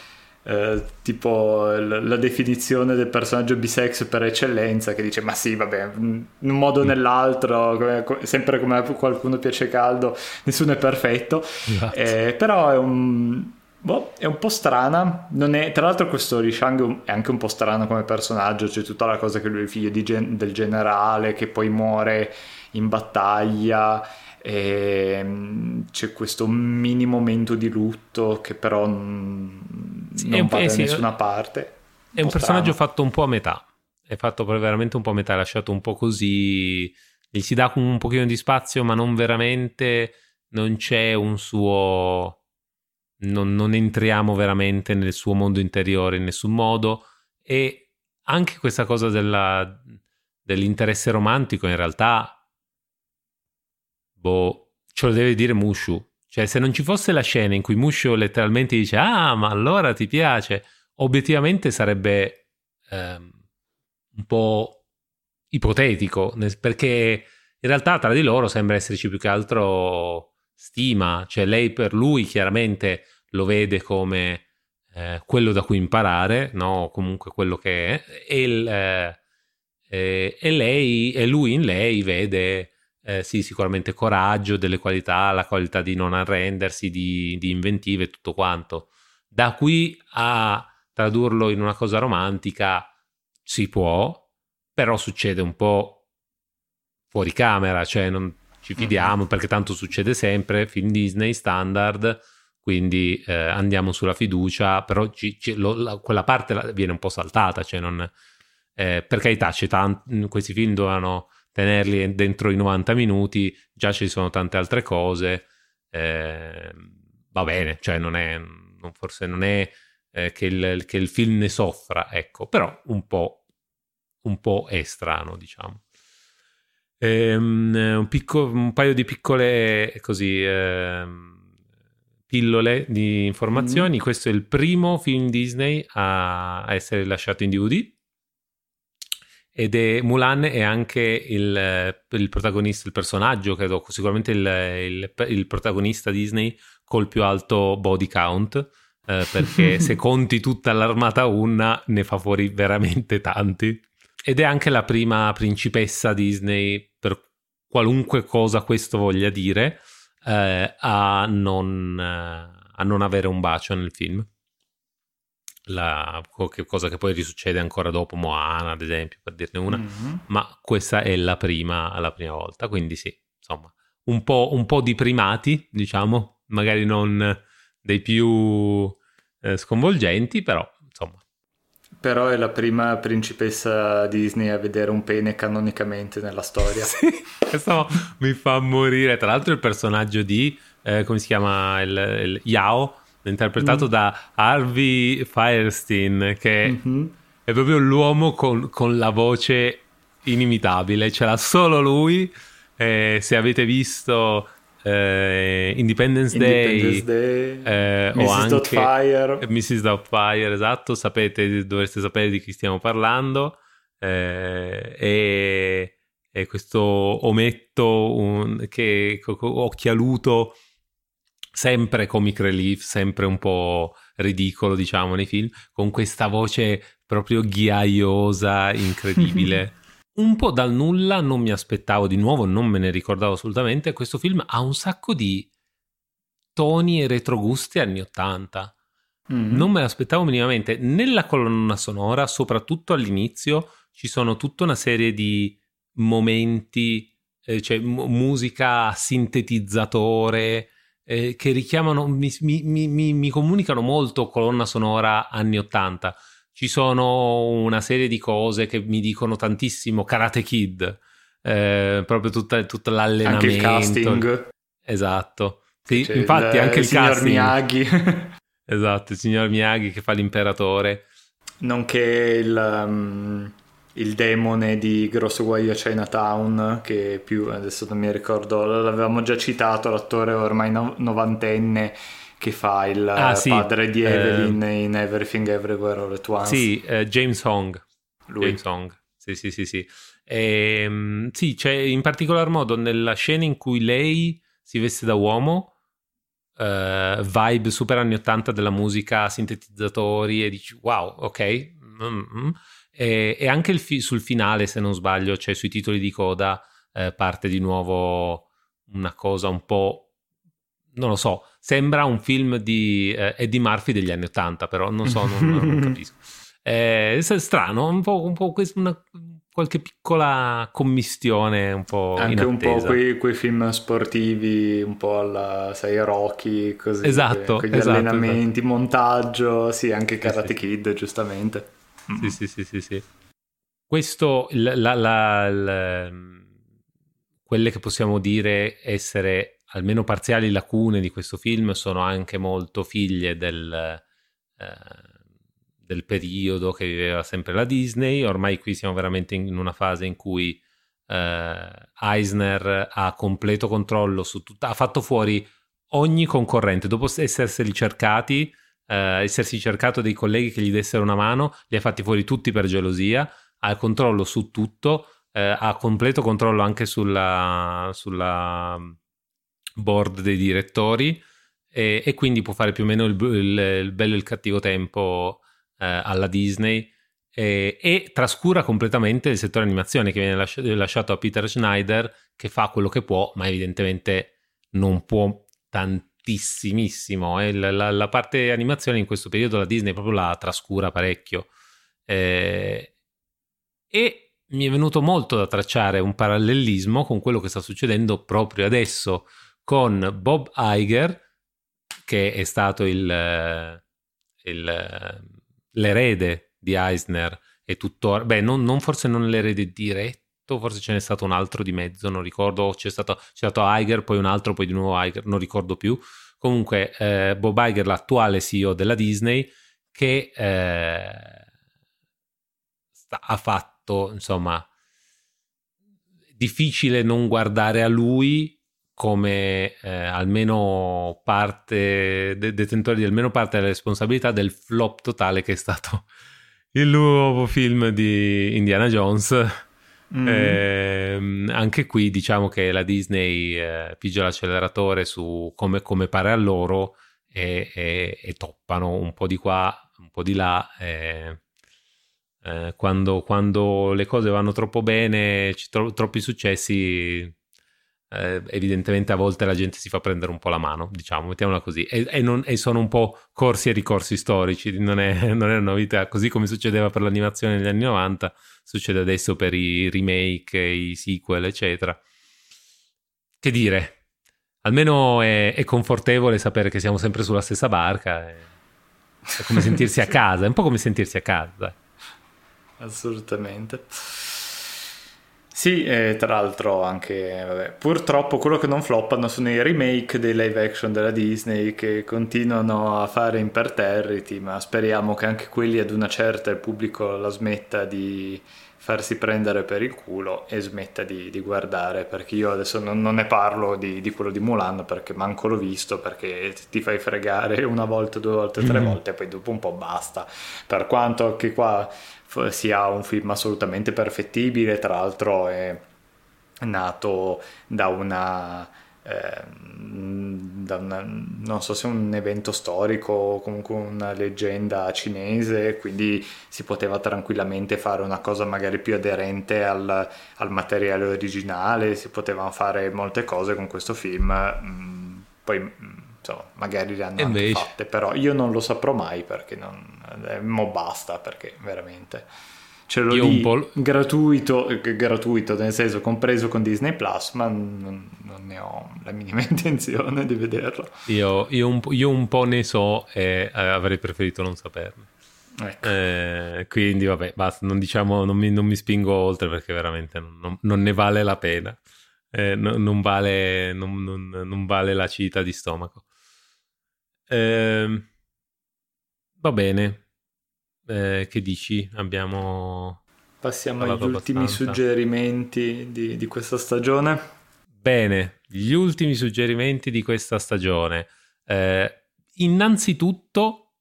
eh, tipo l- la definizione del personaggio bisex per eccellenza, che dice: Ma sì, vabbè, in un modo o mm. nell'altro, come, sempre come a qualcuno piace caldo, nessuno è perfetto. Esatto. Eh, però è un Boh, è un po' strana. È... Tra l'altro, questo Rishang è anche un po' strano come personaggio. C'è tutta la cosa che lui è figlio gen... del generale che poi muore in battaglia. E mm, c'è questo mini momento di lutto che però non sì, va da sì, nessuna parte. Un è un personaggio fatto un po' a metà. È fatto veramente un po' a metà, è lasciato un po' così. Gli si dà un pochino di spazio, ma non veramente. Non c'è un suo non, non entriamo veramente nel suo mondo interiore in nessun modo. E anche questa cosa della, dell'interesse romantico in realtà boh, ce lo deve dire Mushu. Cioè se non ci fosse la scena in cui Mushu letteralmente dice ah ma allora ti piace obiettivamente sarebbe ehm, un po' ipotetico perché in realtà tra di loro sembra esserci più che altro stima, cioè lei per lui chiaramente lo vede come eh, quello da cui imparare, no? comunque quello che è, e, il, eh, e lei, e lui in lei vede eh, sì, sicuramente coraggio, delle qualità, la qualità di non arrendersi, di, di inventive e tutto quanto. Da qui a tradurlo in una cosa romantica si può, però succede un po' fuori camera, cioè non ci fidiamo mm-hmm. perché tanto succede sempre, film Disney standard, quindi eh, andiamo sulla fiducia, però ci, ci, lo, la, quella parte viene un po' saltata, cioè non, eh, per carità, tant- questi film dovevano tenerli dentro i 90 minuti, già ci sono tante altre cose, eh, va bene, cioè non è, non, forse non è eh, che, il, che, il, film ne soffra, ecco, però un po', un po' è strano, diciamo. Ehm, un, picco, un, paio di piccole così ehm, pillole di informazioni. Mm. Questo è il primo film Disney a, a essere lasciato in DVD ed è Mulan è anche il, il, protagonista, il personaggio, credo, sicuramente il, il, il, protagonista Disney col più alto body count, eh, perché se conti tutta l'armata Unna ne fa fuori veramente tanti. Ed è anche la prima principessa Disney, qualunque cosa questo voglia dire, eh, a, non, eh, a non avere un bacio nel film la, cosa che poi risuccede ancora dopo Moana, ad esempio, per dirne una, mm-hmm. ma questa è la prima, la prima volta, quindi sì, insomma, un po', un po', di primati, diciamo, magari non dei più eh, sconvolgenti, però. Però è la prima principessa Disney a vedere un pene canonicamente nella storia. sì, questo mi fa morire. Tra l'altro il personaggio di, eh, come si chiama, il, il Yao, interpretato mm. da Harvey Firestein, che mm-hmm. è proprio l'uomo con, con, la voce inimitabile, ce l'ha solo lui. Eh, se avete visto eh, Independence, Independence Day, Day eh, Mrs. anche Mrs. Doubtfire, esatto, sapete, dovreste sapere di chi stiamo parlando. Eh, e, e, questo ometto un, che occhialuto sempre comic relief, sempre un po' ridicolo, diciamo, nei film, con questa voce proprio ghiaiosa, incredibile. un po' dal nulla non mi aspettavo di nuovo, non me ne ricordavo assolutamente. Questo film ha un sacco di toni e retrogusti anni 80. Mm-hmm. Non me l'aspettavo minimamente. Nella colonna sonora, soprattutto all'inizio, ci sono tutta una serie di momenti, eh, cioè m- musica sintetizzatore, eh, che richiamano, mi, mi, mi, mi, comunicano molto colonna sonora anni 80. Ci sono una serie di cose che mi dicono tantissimo Karate Kid, eh, proprio tutta, tutto l'allenamento. Anche il casting. Esatto. Sì, C'è infatti il, anche il, il signor casting. Miyagi. esatto, il signor Miyagi che fa l'imperatore. Nonché il... Um il demone di Grosso Guaio a Chinatown, che più adesso non mi ricordo, l'avevamo già citato, l'attore ormai no- novantenne che fa il ah, sì. padre di Evelyn eh, in Everything Everywhere All At Once. Sì, eh, James Hong. Lui. James Hong. Sì, sì, sì, sì. E, ehm, sì, c'è in particolar modo nella scena in cui lei si veste da uomo, Uh, vibe super anni 80 della musica, sintetizzatori e dici wow, ok. Mm-hmm. E, e anche fi- sul finale, se non sbaglio, cioè sui titoli di coda, eh, parte di nuovo una cosa un po'. Non lo so, sembra un film di eh, Eddie Murphy degli anni Ottanta, però non so, non, non capisco. Eh, è strano, un po', un po una, qualche piccola commistione un po' anche un po' quei, quei, film sportivi un po' alla sai Rocky così esatto, con gli esatto, allenamenti esatto. montaggio sì anche Karate sì, Kid giustamente sì, sì, sì, sì, sì. Questo, la, la, la, quelle che possiamo dire essere almeno parziali lacune di questo film sono anche molto figlie del, eh, del periodo che viveva sempre la Disney. Ormai qui siamo veramente in una fase in cui eh, Eisner ha completo controllo su tutto, ha fatto fuori ogni concorrente dopo esserseli cercati eh, essersi cercato dei colleghi che gli dessero una mano, li ha fatti fuori tutti per gelosia, ha controllo su tutto, eh, ha completo controllo anche sulla, sulla board dei direttori e, e quindi può fare più o meno il, il, il bello e il cattivo tempo eh, alla Disney e, e, trascura completamente il settore animazione che viene lasci- lasciato a Peter Schneider che fa quello che può ma evidentemente non può tantissimissimo eh. la, la, la, parte animazione in questo periodo la Disney proprio la trascura parecchio eh, e mi è venuto molto da tracciare un parallelismo con quello che sta succedendo proprio adesso con Bob Iger che è stato il, il l'erede di Eisner e tuttora, beh, non, non, forse non l'erede diretto, forse ce n'è stato un altro di mezzo, non ricordo, c'è stato, c'è stato Iger, poi un altro, poi di nuovo Iger, non ricordo più. Comunque, eh, Bob Iger, l'attuale CEO della Disney, che eh, sta, ha fatto, insomma, difficile non guardare a lui come eh, almeno parte, de- detentore di almeno parte della responsabilità del flop totale che è stato il nuovo film di Indiana Jones. Mm. Eh, anche qui diciamo che la Disney eh, pigia l'acceleratore su come, come, pare a loro e, e, e, toppano un po' di qua, un po' di là. Eh, quando, quando, le cose vanno troppo bene, ci tro- troppi successi, eh, evidentemente a volte la gente si fa prendere un po' la mano, diciamo, mettiamola così, e, e, non, e sono un po' corsi e ricorsi storici, non è, non è, una novità, così come succedeva per l'animazione negli anni 90, succede adesso per i remake, i sequel, eccetera. Che dire, almeno è, è confortevole sapere che siamo sempre sulla stessa barca, è, è come sentirsi a casa, è un po' come sentirsi a casa. Assolutamente. Sì, e tra l'altro anche, vabbè, purtroppo quello che non floppano sono i remake dei live action della Disney che continuano a fare imperterriti, ma speriamo che anche quelli ad una certa il pubblico la smetta di farsi prendere per il culo e smetta di, di guardare, perché io adesso non, non ne parlo di, di, quello di Mulan perché manco l'ho visto, perché ti fai fregare una volta, due volte, tre mm-hmm. volte e poi dopo un po' basta. Per quanto anche qua sia un film assolutamente perfettibile, tra l'altro è nato da una, eh, da una, non so se un evento storico o comunque una leggenda cinese, quindi si poteva tranquillamente fare una cosa magari più aderente al, al materiale originale, si potevano fare molte cose con questo film, mm, poi mm, insomma, magari le hanno fatte, però io non lo saprò mai perché non, eh, mo basta perché veramente ce l'ho lì gratuito, gratuito, nel senso compreso con Disney Plus, ma non, non, ne ho la minima intenzione di vederlo. Io, io, un, io un, po' ne so e eh, avrei preferito non saperne. Ecco. Eh, quindi vabbè, basta, non, diciamo, non mi, non mi spingo oltre perché veramente non, non ne vale la pena. Eh, non, vale, non, vale la cita di stomaco. Eh, va bene. Eh, che dici? Abbiamo. Passiamo agli abbastanza. ultimi suggerimenti di, di questa stagione. Bene, gli ultimi suggerimenti di questa stagione. Eh, innanzitutto,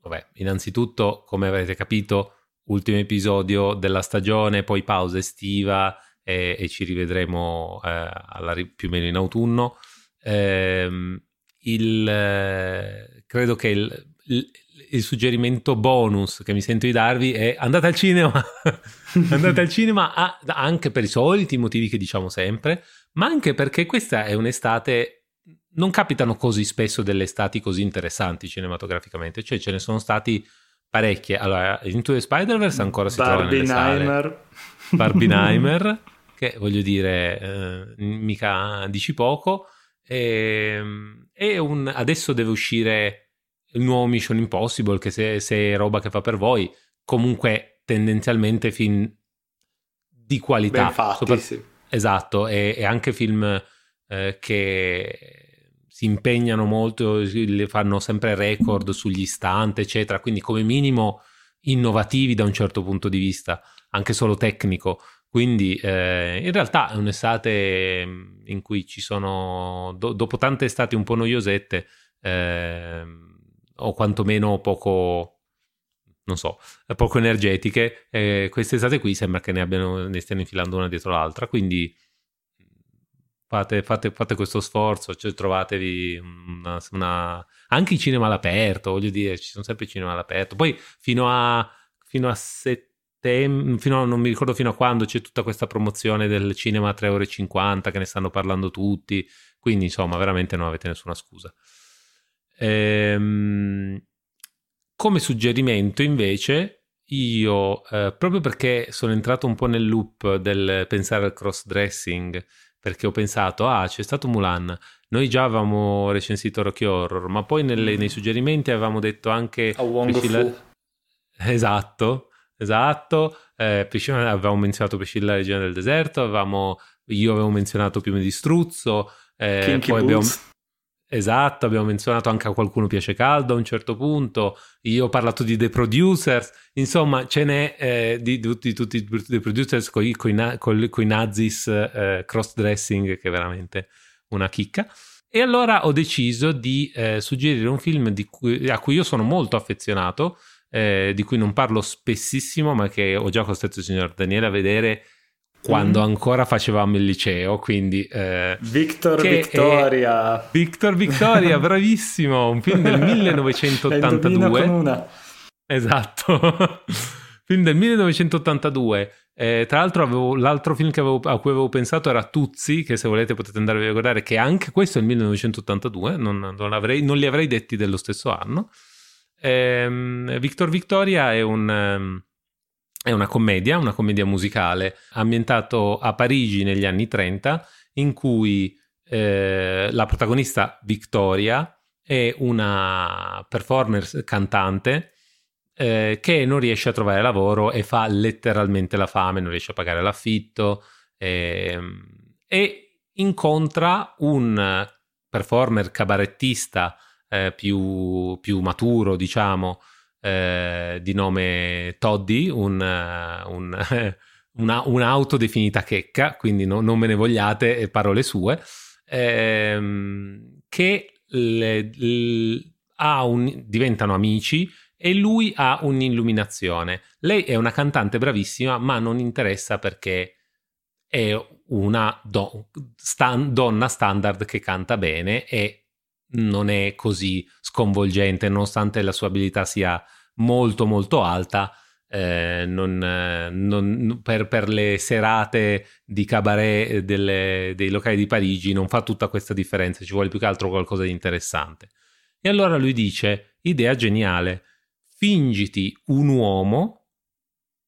vabbè, innanzitutto, come avrete capito, ultimo episodio della stagione, poi pausa estiva e, e ci rivedremo eh, più o meno in autunno. Ehm, il, eh, credo che il, il, il, suggerimento bonus che mi sento di darvi è andate al cinema, andate al cinema a, anche per i soliti motivi che diciamo sempre, ma anche perché questa è un'estate non capitano così spesso delle estati così interessanti cinematograficamente, cioè ce ne sono stati parecchie. Allora, Into the Spider-Verse ancora si sale. Barbenheimer, che voglio dire, eh, mica dici poco. E, ehm, e un, adesso deve uscire il nuovo Mission Impossible, che se, se, è roba che fa per voi, comunque tendenzialmente film di qualità. Fatti, Sopra... sì. Esatto, e, e anche film eh, che si impegnano molto, fanno sempre record sugli istanti, eccetera, quindi come minimo innovativi da un certo punto di vista, anche solo tecnico. Quindi eh, in realtà è un'estate mm, in cui ci sono, do, dopo tante estati un po' noiosette, eh, o quantomeno poco, non so, poco energetiche, eh, queste qui sembra che ne, abbiano, ne stiano infilando una dietro l'altra, quindi fate, fate, fate questo sforzo, cioè trovatevi una, una, anche i cinema all'aperto, voglio dire, ci sono sempre i cinema all'aperto. Poi fino a, fino a settembre, fino a, non mi ricordo fino a quando c'è tutta questa promozione del cinema a 3,50 euro che ne stanno parlando tutti, quindi insomma veramente non avete nessuna scusa. Ehm, come suggerimento invece io, eh, proprio perché sono entrato un po' nel loop del pensare al cross-dressing, perché ho pensato, ah, c'è stato Mulan, noi già avevamo recensito Rocky Horror, ma poi nelle, mm. nei suggerimenti avevamo detto anche... A Wong Priscilla... Esatto, esatto. Eh, Priscilla, avevamo menzionato Priscilla la Regina del Deserto, avevamo, io avevo menzionato Piume di Struzzo, eh, poi abbiamo... Esatto, abbiamo menzionato anche a qualcuno piace caldo a un certo punto, io ho parlato di The Producers, insomma ce n'è eh, di, tutti i Producers con i nazis eh, cross-dressing che è veramente una chicca. E allora ho deciso di eh, suggerire un film cui, a cui io sono molto affezionato, eh, di cui non parlo spessissimo ma che ho già costretto il signor Daniele a vedere quando mm. ancora facevamo il liceo, quindi... Eh, Victor Victoria. È... Victor Victoria, bravissimo, un film del 1982. con una. Esatto, film del 1982. Eh, tra l'altro avevo, l'altro film avevo, a cui avevo pensato era Tuzzi, che se volete potete andare a guardare, che anche questo è il 1982, non, non, avrei, non li avrei detti dello stesso anno. Eh, Victor Victoria è un... È una commedia, una commedia musicale ambientato a Parigi negli anni 30 in cui eh, la protagonista Victoria è una performer cantante eh, che non riesce a trovare lavoro e fa letteralmente la fame, non riesce a pagare l'affitto eh, e incontra un performer cabarettista eh, più, più maturo, diciamo, eh, di nome Toddy, un, uh, un, una, un'auto definita checca, quindi no, non me ne vogliate, parole sue, ehm, che le, le, un, diventano amici e lui ha un'illuminazione. Lei è una cantante bravissima, ma non interessa perché è una do, stan, donna standard che canta bene e non è così sconvolgente, nonostante la sua abilità sia molto molto alta. Eh, non, non, per, per, le serate di cabaret delle, dei locali di Parigi non fa tutta questa differenza, ci vuole più che altro qualcosa di interessante. E allora lui dice: idea geniale, fingiti un uomo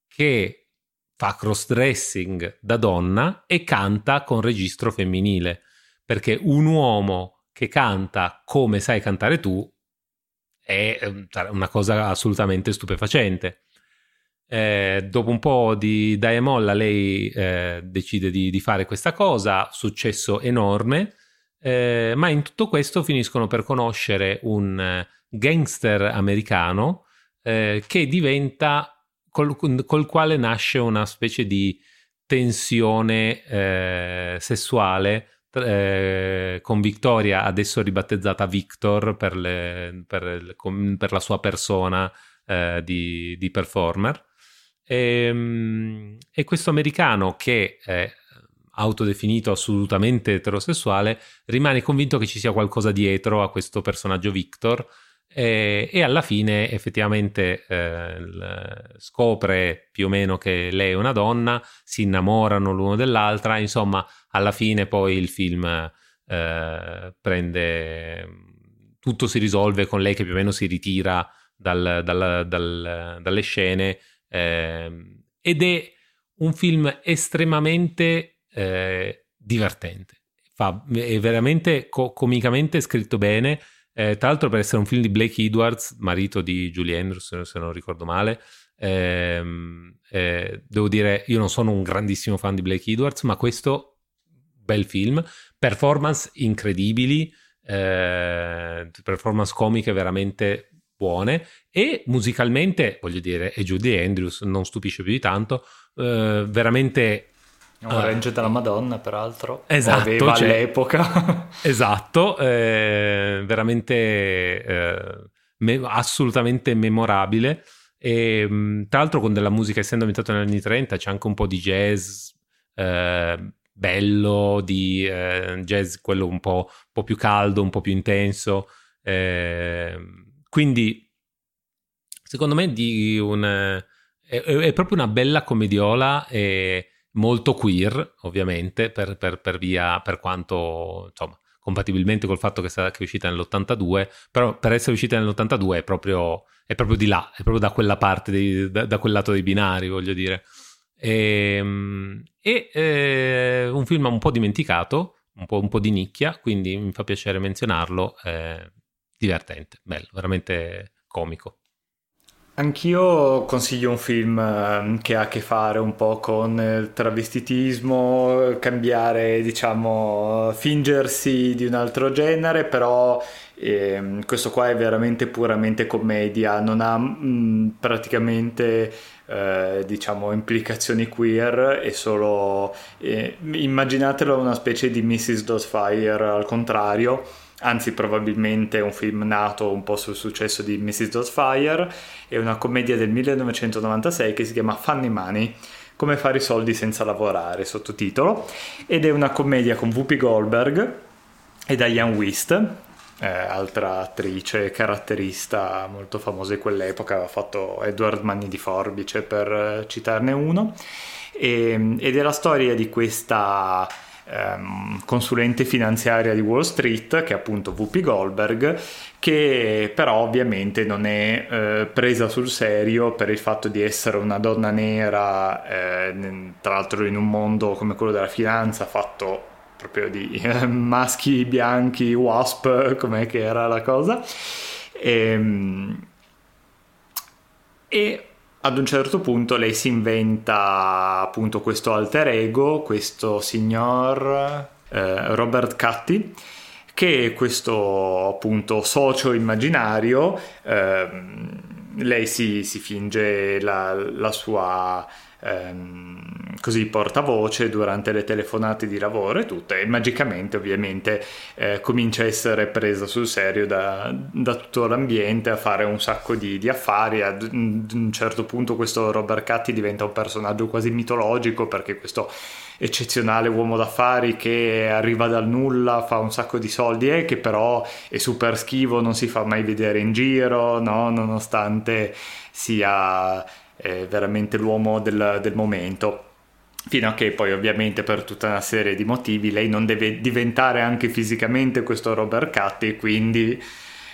che fa cross-dressing da donna e canta con registro femminile, perché un uomo che canta come sai cantare tu è ehm, una cosa assolutamente stupefacente. Eh, dopo un po' di dai e molla lei eh, decide di, di, fare questa cosa, successo enorme, eh, ma in tutto questo finiscono per conoscere un gangster americano eh, che diventa, col, col, quale nasce una specie di tensione eh, sessuale eh, con Victoria, adesso ribattezzata Victor per, le, per, per la sua persona eh, di, di, performer. E, ehm, e, questo americano che è autodefinito assolutamente eterosessuale rimane convinto che ci sia qualcosa dietro a questo personaggio Victor e, e alla fine effettivamente eh, scopre più o meno che lei è una donna, si innamorano l'uno dell'altra, insomma alla fine poi il film eh, prende, tutto si risolve con lei che più o meno si ritira dal, dal, dal, dalle scene eh, ed è un film estremamente eh, divertente. Fa, è veramente co- comicamente scritto bene eh, tra l'altro, per essere un film di Blake Edwards, marito di Julie Andrews, se non ricordo male, ehm, eh, devo dire, io non sono un grandissimo fan di Blake Edwards, ma questo bel film, performance incredibili, eh, performance comiche veramente buone e musicalmente, voglio dire, e Julie Andrews non stupisce più di tanto, eh, veramente un uh, range della Madonna, peraltro. Esatto. Aveva cioè, all'epoca. esatto, eh, veramente eh, me- assolutamente memorabile. E tra l'altro con della musica, essendo ambientato negli anni 30, c'è anche un po' di jazz, eh, bello, di eh, jazz quello un po', un po', più caldo, un po' più intenso. Eh, quindi, secondo me, di un, è, è, proprio una bella commediola e molto queer, ovviamente, per, per, per via, per quanto, insomma, compatibilmente col fatto che, che è uscita nell'82, però per essere uscita nell'82 è proprio, è proprio di là, è proprio da quella parte, dei, da, da, quel lato dei binari, voglio dire. Ehm, e, e eh, un film un po' dimenticato, un po', un po', di nicchia, quindi mi fa piacere menzionarlo. Eh, divertente, bello, veramente comico. Anch'io consiglio un film ehm, che ha a che fare un po' con il travestitismo, cambiare, diciamo, fingersi di un altro genere, però eh, questo qua è veramente puramente commedia, non ha mh, mm, praticamente eh, diciamo implicazioni queer e solo eh, immaginatelo una specie di Mrs. Doubtfire al contrario anzi probabilmente un film nato un po' sul successo di Mrs. Doubtfire è una commedia del 1996 che si chiama Funny Money come fare i soldi senza lavorare sottotitolo ed è una commedia con Whoopi Goldberg e Diane Wist eh, altra attrice caratterista molto famosa di quell'epoca, aveva fatto Edward Manni di Forbice per citarne uno, e, ed è la storia di questa ehm, consulente finanziaria di Wall Street, che è appunto Whoopi Goldberg, che però ovviamente non è eh, presa sul serio per il fatto di essere una donna nera, eh, tra l'altro in un mondo come quello della finanza fatto proprio di eh, maschi bianchi, wasp, com'è che era la cosa. E, ehm, e ad un certo punto lei si inventa appunto questo alter ego, questo signor eh, Robert Cutty, che è questo appunto socio immaginario. Eh, lei si, si finge la, la sua ehm, così portavoce durante le telefonate di lavoro e tutto e magicamente ovviamente eh, comincia a essere presa sul serio da, da, tutto l'ambiente a fare un sacco di, di affari ad un certo punto questo Robert Catti diventa un personaggio quasi mitologico perché questo eccezionale uomo d'affari che arriva dal nulla, fa un sacco di soldi e che però è super schivo, non si fa mai vedere in giro, no? nonostante sia è veramente l'uomo del, del momento. Fino a che poi ovviamente per tutta una serie di motivi lei non deve diventare anche fisicamente questo Robert Cutty quindi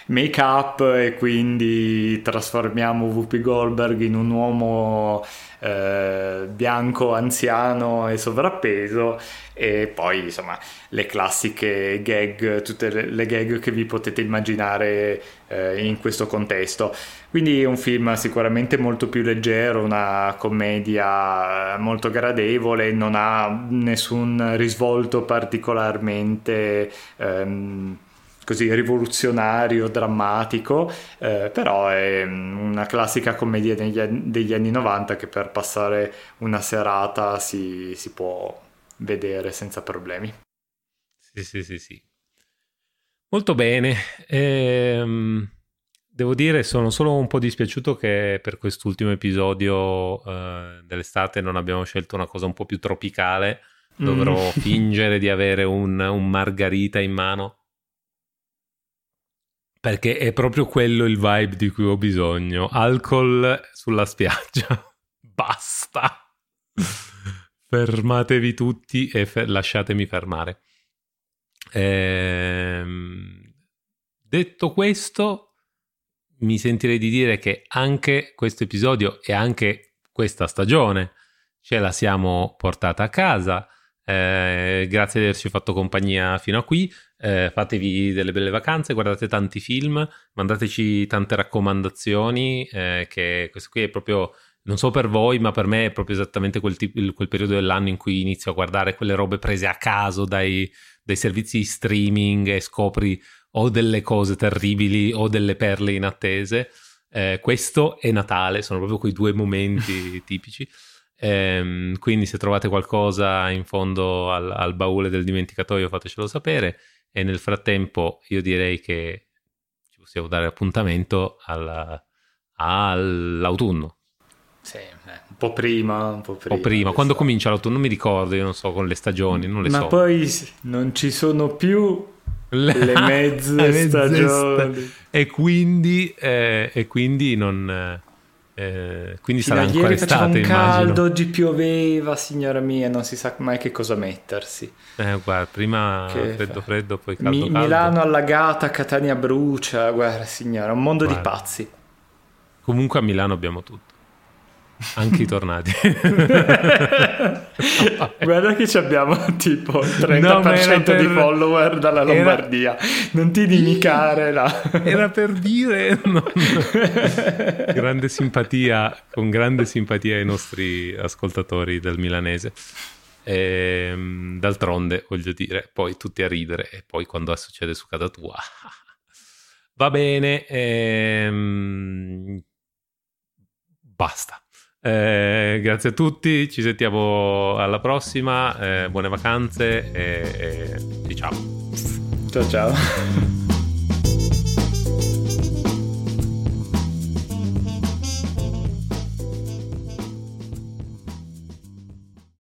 make up e quindi trasformiamo Whoopi Goldberg in un uomo eh, bianco, anziano e sovrappeso e poi insomma le classiche gag, tutte le, le gag che vi potete immaginare eh, in questo contesto. Quindi un film sicuramente molto più leggero, una commedia molto gradevole, non ha nessun risvolto particolarmente... Ehm, così rivoluzionario, drammatico, eh, però è mm, una classica commedia degli, degli, anni 90 che per passare una serata si, si può vedere senza problemi. Sì, sì, sì, sì. Molto bene. Ehm, devo dire, sono solo un po' dispiaciuto che per quest'ultimo episodio eh, dell'estate non abbiamo scelto una cosa un po' più tropicale. Dovrò mm. fingere di avere un, un margarita in mano perché è proprio quello il vibe di cui ho bisogno. Alcol sulla spiaggia. Basta. Fermatevi tutti e fer- lasciatemi fermare. Ehm... Detto questo, mi sentirei di dire che anche questo episodio e anche questa stagione ce la siamo portata a casa. Eh, grazie di averci fatto compagnia fino a qui eh, fatevi delle belle vacanze, guardate tanti film, mandateci tante raccomandazioni, eh, che questo qui è proprio, non so per voi, ma per me è proprio esattamente quel, tipo, quel periodo dell'anno in cui inizio a guardare quelle robe prese a caso dai, dai servizi di streaming e scopri o delle cose terribili o delle perle inattese. Eh, questo è Natale, sono proprio quei due momenti tipici. Eh, quindi se trovate qualcosa in fondo al, al baule del dimenticatoio fatecelo sapere e nel frattempo io direi che ci possiamo dare appuntamento alla, all'autunno. Sì, eh, Un po' prima, un po' prima. O prima, quando comincia l'autunno, non mi ricordo, io non so, con le stagioni, non le Ma so. poi non ci sono più le mezze, le mezze stagioni. sta- e quindi, eh, e quindi non... eh, quindi Fino sarà a ancora ieri estate, un immagino. caldo, oggi pioveva, signora mia, non si sa mai che cosa mettersi. Eh, guarda, prima Che freddo fa- freddo, poi caldo Mi- caldo. Milano allagata, Catania brucia, guarda signora, un mondo di Guarda. pazzi. Comunque a Milano abbiamo tutto. Anche i tornati. Guarda che ci abbiamo tipo il 30% No, era per- di follower dalla era- Lombardia. Non ti inimicare là. Era per dire non- grande simpatia, con grande simpatia ai nostri ascoltatori del milanese. Ehm, d'altronde, voglio dire, poi tutti a ridere e poi quando succede su casa tua. Va bene, ehm, basta. Eh, grazie a tutti, ci sentiamo alla prossima, eh, buone vacanze e, e ci ciao. Ciao ciao.